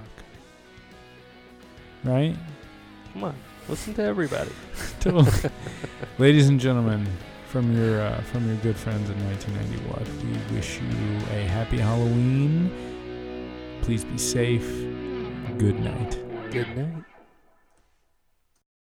Speaker 1: Right?
Speaker 2: Come on, listen to everybody. [LAUGHS]
Speaker 1: Totally. [LAUGHS] Ladies and gentlemen, from your uh, from your good friends in 1990 Watt, we wish you a happy Halloween. Please be safe. Good night.
Speaker 2: Good night.